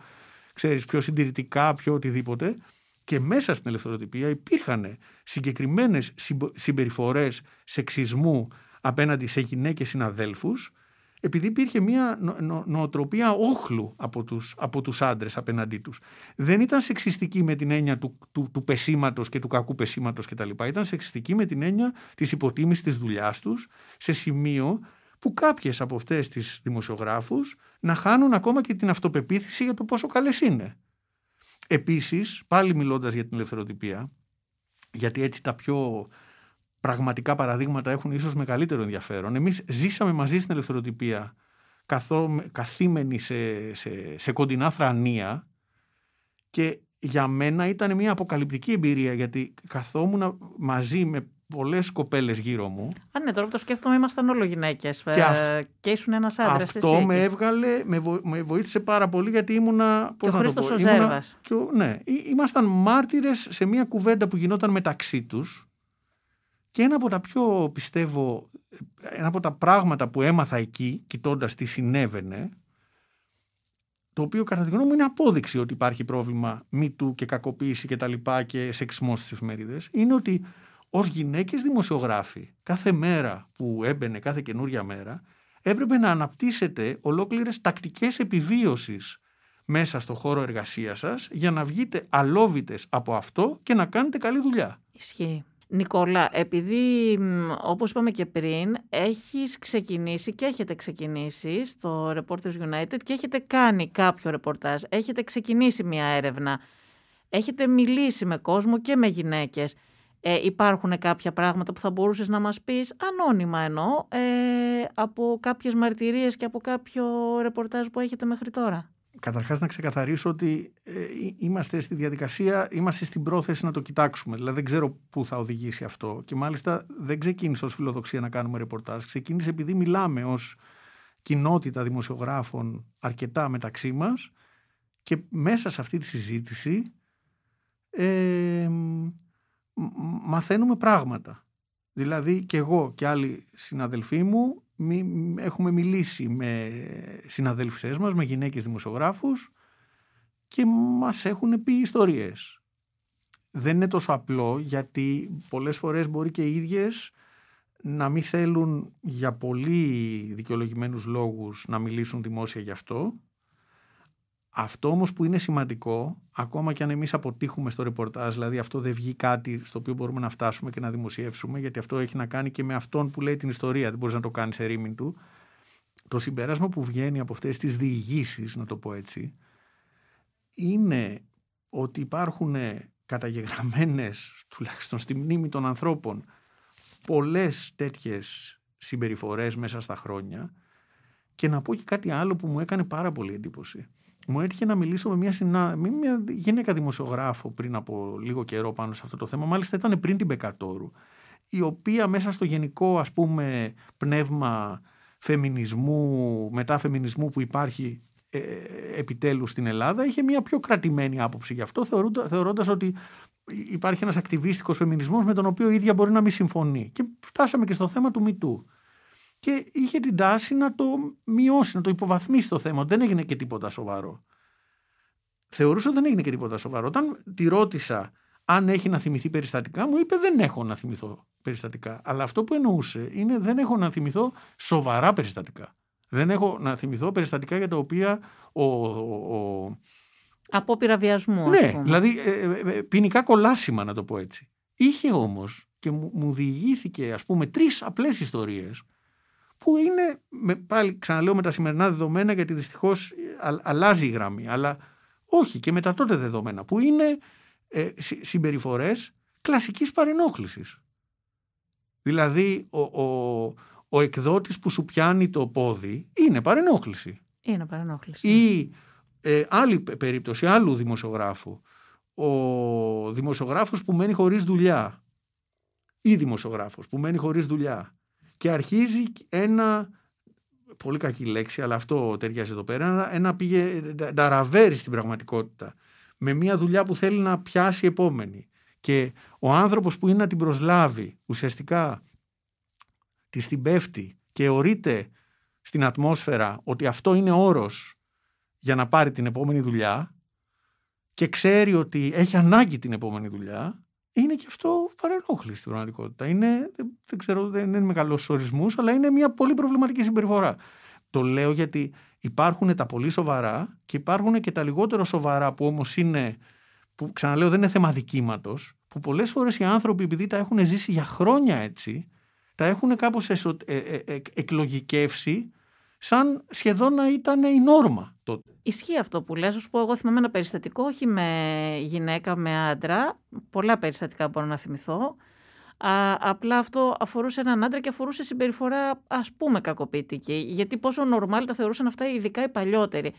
ξέρεις, πιο συντηρητικά, πιο οτιδήποτε. Και μέσα στην ελευθεροτυπία υπήρχαν συγκεκριμένες συμπεριφορές σεξισμού απέναντι σε γυναίκες συναδέλφους επειδή υπήρχε μια νο, νοοτροπία όχλου από τους, από τους άντρες απέναντί τους. Δεν ήταν σεξιστική με την έννοια του, του, του πεσήματος και του κακού πεσήματος κτλ. Ήταν σεξιστική με την έννοια της υποτίμησης της δουλειάς τους σε σημείο που κάποιες από αυτές τις δημοσιογράφους να χάνουν ακόμα και την αυτοπεποίθηση για το πόσο καλές είναι. Επίσης, πάλι μιλώντας για την ελευθεροτυπία, γιατί έτσι τα πιο πραγματικά παραδείγματα έχουν ίσως μεγαλύτερο ενδιαφέρον. Εμείς ζήσαμε μαζί στην ελευθεροτυπία καθό, καθήμενοι σε, σε, σε κοντινά θρανία και για μένα ήταν μια αποκαλυπτική εμπειρία γιατί καθόμουν μαζί με πολλές κοπέλες γύρω μου. Α, ναι, τώρα που το σκέφτομαι ήμασταν όλο γυναίκες και, ε, και ήσουν ένας άντρας. Αυτό εσύ, με έβγαλε, με, με βοήθησε πάρα πολύ γιατί ήμουνα... Πώς και ο Χρήστος ο Ζέρβας. Ναι, ήμασταν μάρτυρες σε μια κουβέντα που γινόταν μεταξύ τους και ένα από τα πιο πιστεύω, ένα από τα πράγματα που έμαθα εκεί, κοιτώντας τι συνέβαινε, το οποίο κατά τη γνώμη μου είναι απόδειξη ότι υπάρχει πρόβλημα μύτου και κακοποίηση και τα λοιπά και σεξισμό στις εφημερίδες, είναι ότι ως γυναίκες δημοσιογράφοι κάθε μέρα που έμπαινε, κάθε καινούρια μέρα, έπρεπε να αναπτύσσετε ολόκληρες τακτικές επιβίωσης μέσα στο χώρο εργασίας σας για να βγείτε αλόβητες από αυτό και να κάνετε καλή δουλειά. Ισχύει. Νικόλα, επειδή όπως είπαμε και πριν, έχεις ξεκινήσει και έχετε ξεκινήσει στο Reporters United και έχετε κάνει κάποιο ρεπορτάζ, έχετε ξεκινήσει μια έρευνα, έχετε μιλήσει με κόσμο και με γυναίκες. Ε, υπάρχουν κάποια πράγματα που θα μπορούσες να μας πεις, ανώνυμα εννοώ, ε, από κάποιες μαρτυρίες και από κάποιο ρεπορτάζ που έχετε μέχρι τώρα; Καταρχάς να ξεκαθαρίσω ότι ε, είμαστε στη διαδικασία, είμαστε στην πρόθεση να το κοιτάξουμε. Δηλαδή δεν ξέρω πού θα οδηγήσει αυτό. Και μάλιστα δεν ξεκίνησε ως φιλοδοξία να κάνουμε ρεπορτάζ. Ξεκίνησε επειδή μιλάμε ως κοινότητα δημοσιογράφων αρκετά μεταξύ μας και μέσα σε αυτή τη συζήτηση ε, μαθαίνουμε πράγματα. Δηλαδή και εγώ και άλλοι συναδελφοί μου έχουμε μιλήσει με συναδέλφισές μας, με γυναίκες δημοσιογράφους και μας έχουν πει ιστορίες. Δεν είναι τόσο απλό γιατί πολλές φορές μπορεί και οι ίδιες να μην θέλουν για πολύ δικαιολογημένους λόγους να μιλήσουν δημόσια γι' αυτό. Αυτό όμως που είναι σημαντικό, ακόμα και αν εμείς αποτύχουμε στο ρεπορτάζ, δηλαδή αυτό δεν βγει κάτι στο οποίο μπορούμε να φτάσουμε και να δημοσιεύσουμε, γιατί αυτό έχει να κάνει και με αυτόν που λέει την ιστορία, δεν μπορείς να το κάνεις σε ρήμην του. Το συμπέρασμα που βγαίνει από αυτές τις διηγήσεις, να το πω έτσι, είναι ότι υπάρχουν καταγεγραμμένες, τουλάχιστον στη μνήμη των ανθρώπων, πολλές τέτοιες συμπεριφορές μέσα στα χρόνια και να πω και κάτι άλλο που μου έκανε πάρα πολύ εντύπωση. Μου έτυχε να μιλήσω με μια, συνα... με μια γυναίκα δημοσιογράφο πριν από λίγο καιρό πάνω σε αυτό το θέμα. Μάλιστα ήταν πριν την Μπεκατόρου, η οποία μέσα στο γενικό ας πούμε πνεύμα φεμινισμού, μεταφεμινισμού που υπάρχει ε, επιτέλους στην Ελλάδα είχε μια πιο κρατημένη άποψη γι' αυτό θεωρώντας ότι υπάρχει ένας ακτιβίστικος φεμινισμός με τον οποίο η ίδια μπορεί να μην συμφωνεί. Και φτάσαμε και στο θέμα του Μητού. Και είχε την τάση να το μειώσει, να το υποβαθμίσει το θέμα. Δεν έγινε και τίποτα σοβαρό. Θεωρούσα ότι δεν έγινε και τίποτα σοβαρό. Όταν τη ρώτησα αν έχει να θυμηθεί περιστατικά, μου είπε δεν έχω να θυμηθώ περιστατικά. Αλλά αυτό που εννοούσε είναι δεν έχω να θυμηθώ σοβαρά περιστατικά. Δεν έχω να θυμηθώ περιστατικά για τα οποία ο, ο, Απόπειρα βιασμού. Ναι, δηλαδή ε, ε, ε, ποινικά κολάσιμα να το πω έτσι. Είχε όμως και μου, μου διηγήθηκε ας πούμε τρεις απλές ιστορίες που είναι, με, πάλι ξαναλέω με τα σημερινά δεδομένα γιατί δυστυχώς αλλάζει η γραμμή, αλλά όχι και με τα τότε δεδομένα που είναι ε, συμπεριφορές κλασικής παρενόχλησης. Δηλαδή ο, ο, ο εκδότης που σου πιάνει το πόδι είναι παρενόχληση. Είναι παρενόχληση. Ή ε, άλλη περίπτωση άλλου δημοσιογράφου. Ο δημοσιογράφος που μένει χωρίς δουλειά ή δημοσιογράφος που μένει χωρίς δουλειά και αρχίζει ένα πολύ κακή λέξη αλλά αυτό ταιριάζει εδώ πέρα ένα πήγε να ραβέρει στην πραγματικότητα με μια δουλειά που θέλει να πιάσει επόμενη. Και ο άνθρωπος που είναι να την προσλάβει ουσιαστικά της την πέφτει και ορείται στην ατμόσφαιρα ότι αυτό είναι όρος για να πάρει την επόμενη δουλειά και ξέρει ότι έχει ανάγκη την επόμενη δουλειά, είναι και αυτό παρενόχληση στην πραγματικότητα. Είναι, δεν, ξέρω, δεν είναι με καλούς ορισμούς, αλλά είναι μια πολύ προβληματική συμπεριφορά. Το λέω γιατί υπάρχουν τα πολύ σοβαρά και υπάρχουν και τα λιγότερο σοβαρά που όμως είναι, που ξαναλέω δεν είναι θέμα δικήματος, που πολλές φορές οι άνθρωποι επειδή τα έχουν ζήσει για χρόνια έτσι, τα έχουν κάπως εσω, ε, ε, ε, εκλογικεύσει σαν σχεδόν να ήταν η νόρμα τότε. Ισχύει αυτό που λες. Σου πω, εγώ θυμάμαι ένα περιστατικό, όχι με γυναίκα, με άντρα. Πολλά περιστατικά μπορώ να θυμηθώ. Α, απλά αυτό αφορούσε έναν άντρα και αφορούσε συμπεριφορά ας πούμε κακοποιητική. Γιατί πόσο νορμάλ τα θεωρούσαν αυτά ειδικά οι παλιότεροι.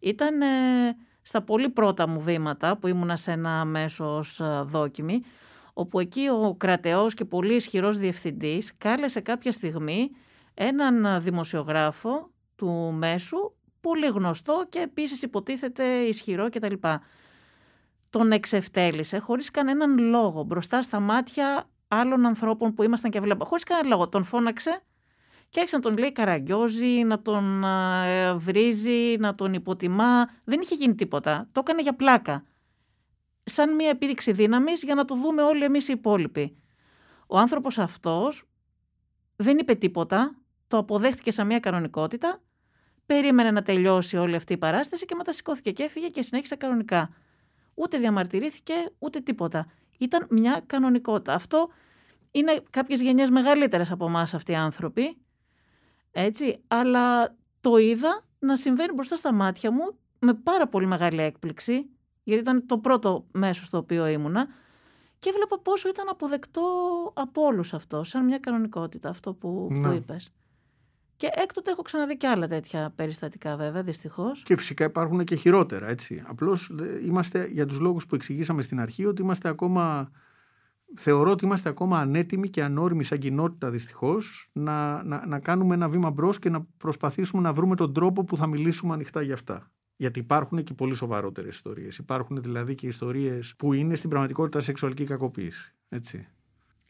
Ήταν ε, στα πολύ πρώτα μου βήματα που ήμουνα σε ένα μέσο ε, δόκιμη όπου εκεί ο κρατεός και πολύ ισχυρός διευθυντής κάλεσε κάποια στιγμή έναν δημοσιογράφο του μέσου, πολύ γνωστό και επίσης υποτίθεται ισχυρό κτλ. Τον εξευτέλισε χωρίς κανέναν λόγο μπροστά στα μάτια άλλων ανθρώπων που ήμασταν και βλέπαμε. Χωρίς κανέναν λόγο. Τον φώναξε και άρχισε να τον λέει καραγκιόζη, να τον βρίζει, να τον υποτιμά. Δεν είχε γίνει τίποτα. Το έκανε για πλάκα. Σαν μια επίδειξη δύναμης για να το δούμε όλοι εμείς οι υπόλοιποι. Ο άνθρωπος αυτός δεν είπε τίποτα, το αποδέχτηκε σαν μια κανονικότητα, περίμενε να τελειώσει όλη αυτή η παράσταση και μετά σηκώθηκε και έφυγε και συνέχισε κανονικά. Ούτε διαμαρτυρήθηκε, ούτε τίποτα. Ήταν μια κανονικότητα. Αυτό είναι κάποιες γενιές μεγαλύτερες από εμάς αυτοί οι άνθρωποι, έτσι, αλλά το είδα να συμβαίνει μπροστά στα μάτια μου με πάρα πολύ μεγάλη έκπληξη, γιατί ήταν το πρώτο μέσο στο οποίο ήμουνα, και έβλεπα πόσο ήταν αποδεκτό από όλους αυτό, σαν μια κανονικότητα αυτό που, που είπες. Και έκτοτε έχω ξαναδεί και άλλα τέτοια περιστατικά, βέβαια, δυστυχώς. Και φυσικά υπάρχουν και χειρότερα, έτσι. Απλώς είμαστε για τους λόγους που εξηγήσαμε στην αρχή ότι είμαστε ακόμα. Θεωρώ ότι είμαστε ακόμα ανέτοιμοι και ανώριμοι σαν κοινότητα δυστυχώς να, να, να κάνουμε ένα βήμα μπρος και να προσπαθήσουμε να βρούμε τον τρόπο που θα μιλήσουμε ανοιχτά για αυτά. Γιατί υπάρχουν και πολύ σοβαρότερες ιστορίες. Υπάρχουν δηλαδή και ιστορίες που είναι στην πραγματικότητα σεξουαλική κακοποίηση. Έτσι.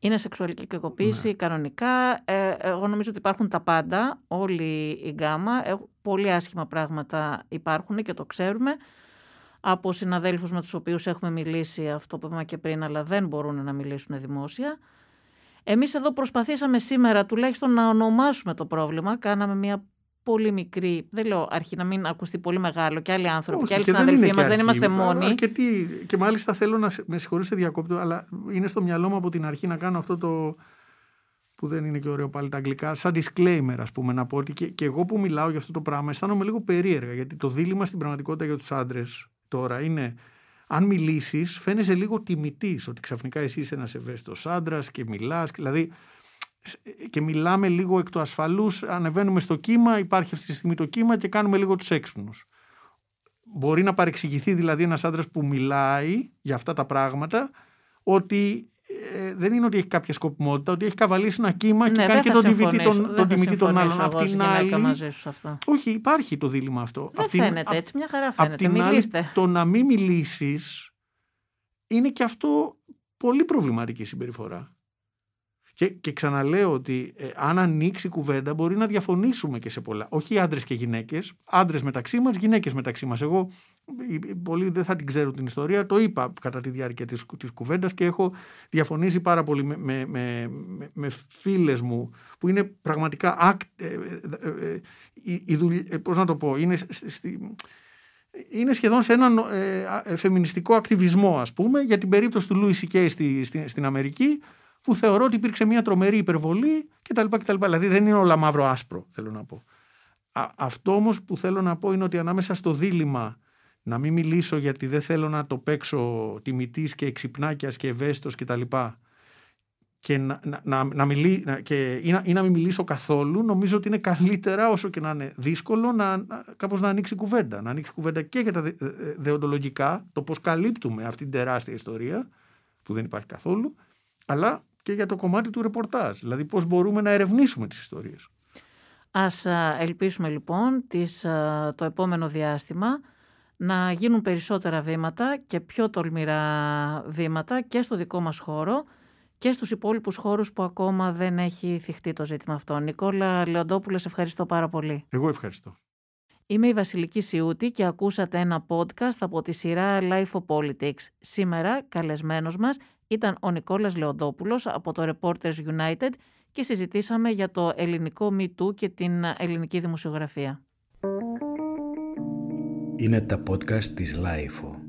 Είναι σεξουαλική κακοποίηση, ναι. κανονικά. Ε, εγώ νομίζω ότι υπάρχουν τα πάντα, όλη η γκάμα. Ε, πολύ άσχημα πράγματα υπάρχουν και το ξέρουμε. Από συναδέλφους με τους οποίους έχουμε μιλήσει αυτό που είπαμε και πριν, αλλά δεν μπορούν να μιλήσουν δημόσια. Εμείς εδώ προσπαθήσαμε σήμερα τουλάχιστον να ονομάσουμε το πρόβλημα. Κάναμε μια πολύ μικρή, δεν λέω αρχή να μην ακουστεί πολύ μεγάλο και άλλοι άνθρωποι Όχι, και άλλοι συναδελφοί μας, δεν είμαστε μόνοι. Και, τι, και μάλιστα θέλω να με συγχωρήσετε διακόπτω, αλλά είναι στο μυαλό μου από την αρχή να κάνω αυτό το που δεν είναι και ωραίο πάλι τα αγγλικά, σαν disclaimer ας πούμε να πω ότι και, και εγώ που μιλάω για αυτό το πράγμα αισθάνομαι λίγο περίεργα γιατί το δίλημα στην πραγματικότητα για τους άντρες τώρα είναι αν μιλήσεις, φαίνεσαι λίγο τιμητής ότι ξαφνικά εσύ είσαι ένας ευαίσθητος άντρας και μιλάς. Δηλαδή, και μιλάμε λίγο εκ του ασφαλούς, ανεβαίνουμε στο κύμα, υπάρχει αυτή τη στιγμή το κύμα και κάνουμε λίγο τους έξυπνους. Μπορεί να παρεξηγηθεί δηλαδή ένας άντρας που μιλάει για αυτά τα πράγματα ότι ε, δεν είναι ότι έχει κάποια σκοπιμότητα, ότι έχει καβαλήσει ένα κύμα και ναι, κάνει και τον τιμητή των, τον τιμητή των άλλων. Απ' την άλλη. Μαζί σου αυτό. Όχι, υπάρχει το δίλημα αυτό. Δεν φαίνεται έτσι, μια χαρά φαίνεται. Απ' την Άλλη, το να μην μιλήσεις είναι και αυτό πολύ προβληματική συμπεριφορά. Και, και ξαναλέω ότι ε, αν ανοίξει η κουβέντα μπορεί να διαφωνήσουμε και σε πολλά. Όχι άντρες και γυναίκες, άντρες μεταξύ μας, γυναίκες μεταξύ μας. Εγώ, πολλοί δεν θα την ξέρουν την ιστορία, το είπα κατά τη διάρκεια της της κουβέντας και έχω διαφωνήσει πάρα πολύ με, με, με, με φίλες μου που είναι πραγματικά. Ε, ε, ε, πώς να το πω, είναι στη, είναι σχεδόν σε έναν ε, φεμινιστικό ακτιβισμό ας πούμε για την περίπτωση του Λούι Σικέι στη, στην Αμερική που θεωρώ ότι υπήρξε μια τρομερή υπερβολή κτλ. κτλ. Δηλαδή δεν είναι όλα μαύρο-άσπρο, θέλω να πω. Α, αυτό όμως που θέλω να πω είναι ότι ανάμεσα στο δίλημα να μην μιλήσω γιατί δεν θέλω να το παίξω τιμητής και εξυπνάκιας και ευαίσθητος κτλ. Και, να, να, να, να, μιλή, και ή, να, ή να μην μιλήσω καθόλου, νομίζω ότι είναι καλύτερα όσο και να είναι δύσκολο να, να, κάπως να ανοίξει κουβέντα. Να ανοίξει κουβέντα και για τα δε, δεοντολογικά, το πώς καλύπτουμε αυτή την τεράστια ιστορία, που δεν υπάρχει καθόλου, αλλά και για το κομμάτι του ρεπορτάζ. Δηλαδή πώς μπορούμε να ερευνήσουμε τις ιστορίες. Ας ελπίσουμε λοιπόν τις, το επόμενο διάστημα να γίνουν περισσότερα βήματα και πιο τολμηρά βήματα και στο δικό μας χώρο και στους υπόλοιπους χώρους που ακόμα δεν έχει θυχτεί το ζήτημα αυτό. Νικόλα Λεοντόπουλος, ευχαριστώ πάρα πολύ. Εγώ ευχαριστώ. Είμαι η Βασιλική Σιούτη και ακούσατε ένα podcast από τη σειρά Life of Politics. Σήμερα καλεσμένος μας ήταν ο Νικόλας Λεοντόπουλος από το Reporters United και συζητήσαμε για το ελληνικό Me Too και την ελληνική δημοσιογραφία. Είναι τα podcast της Lifeo.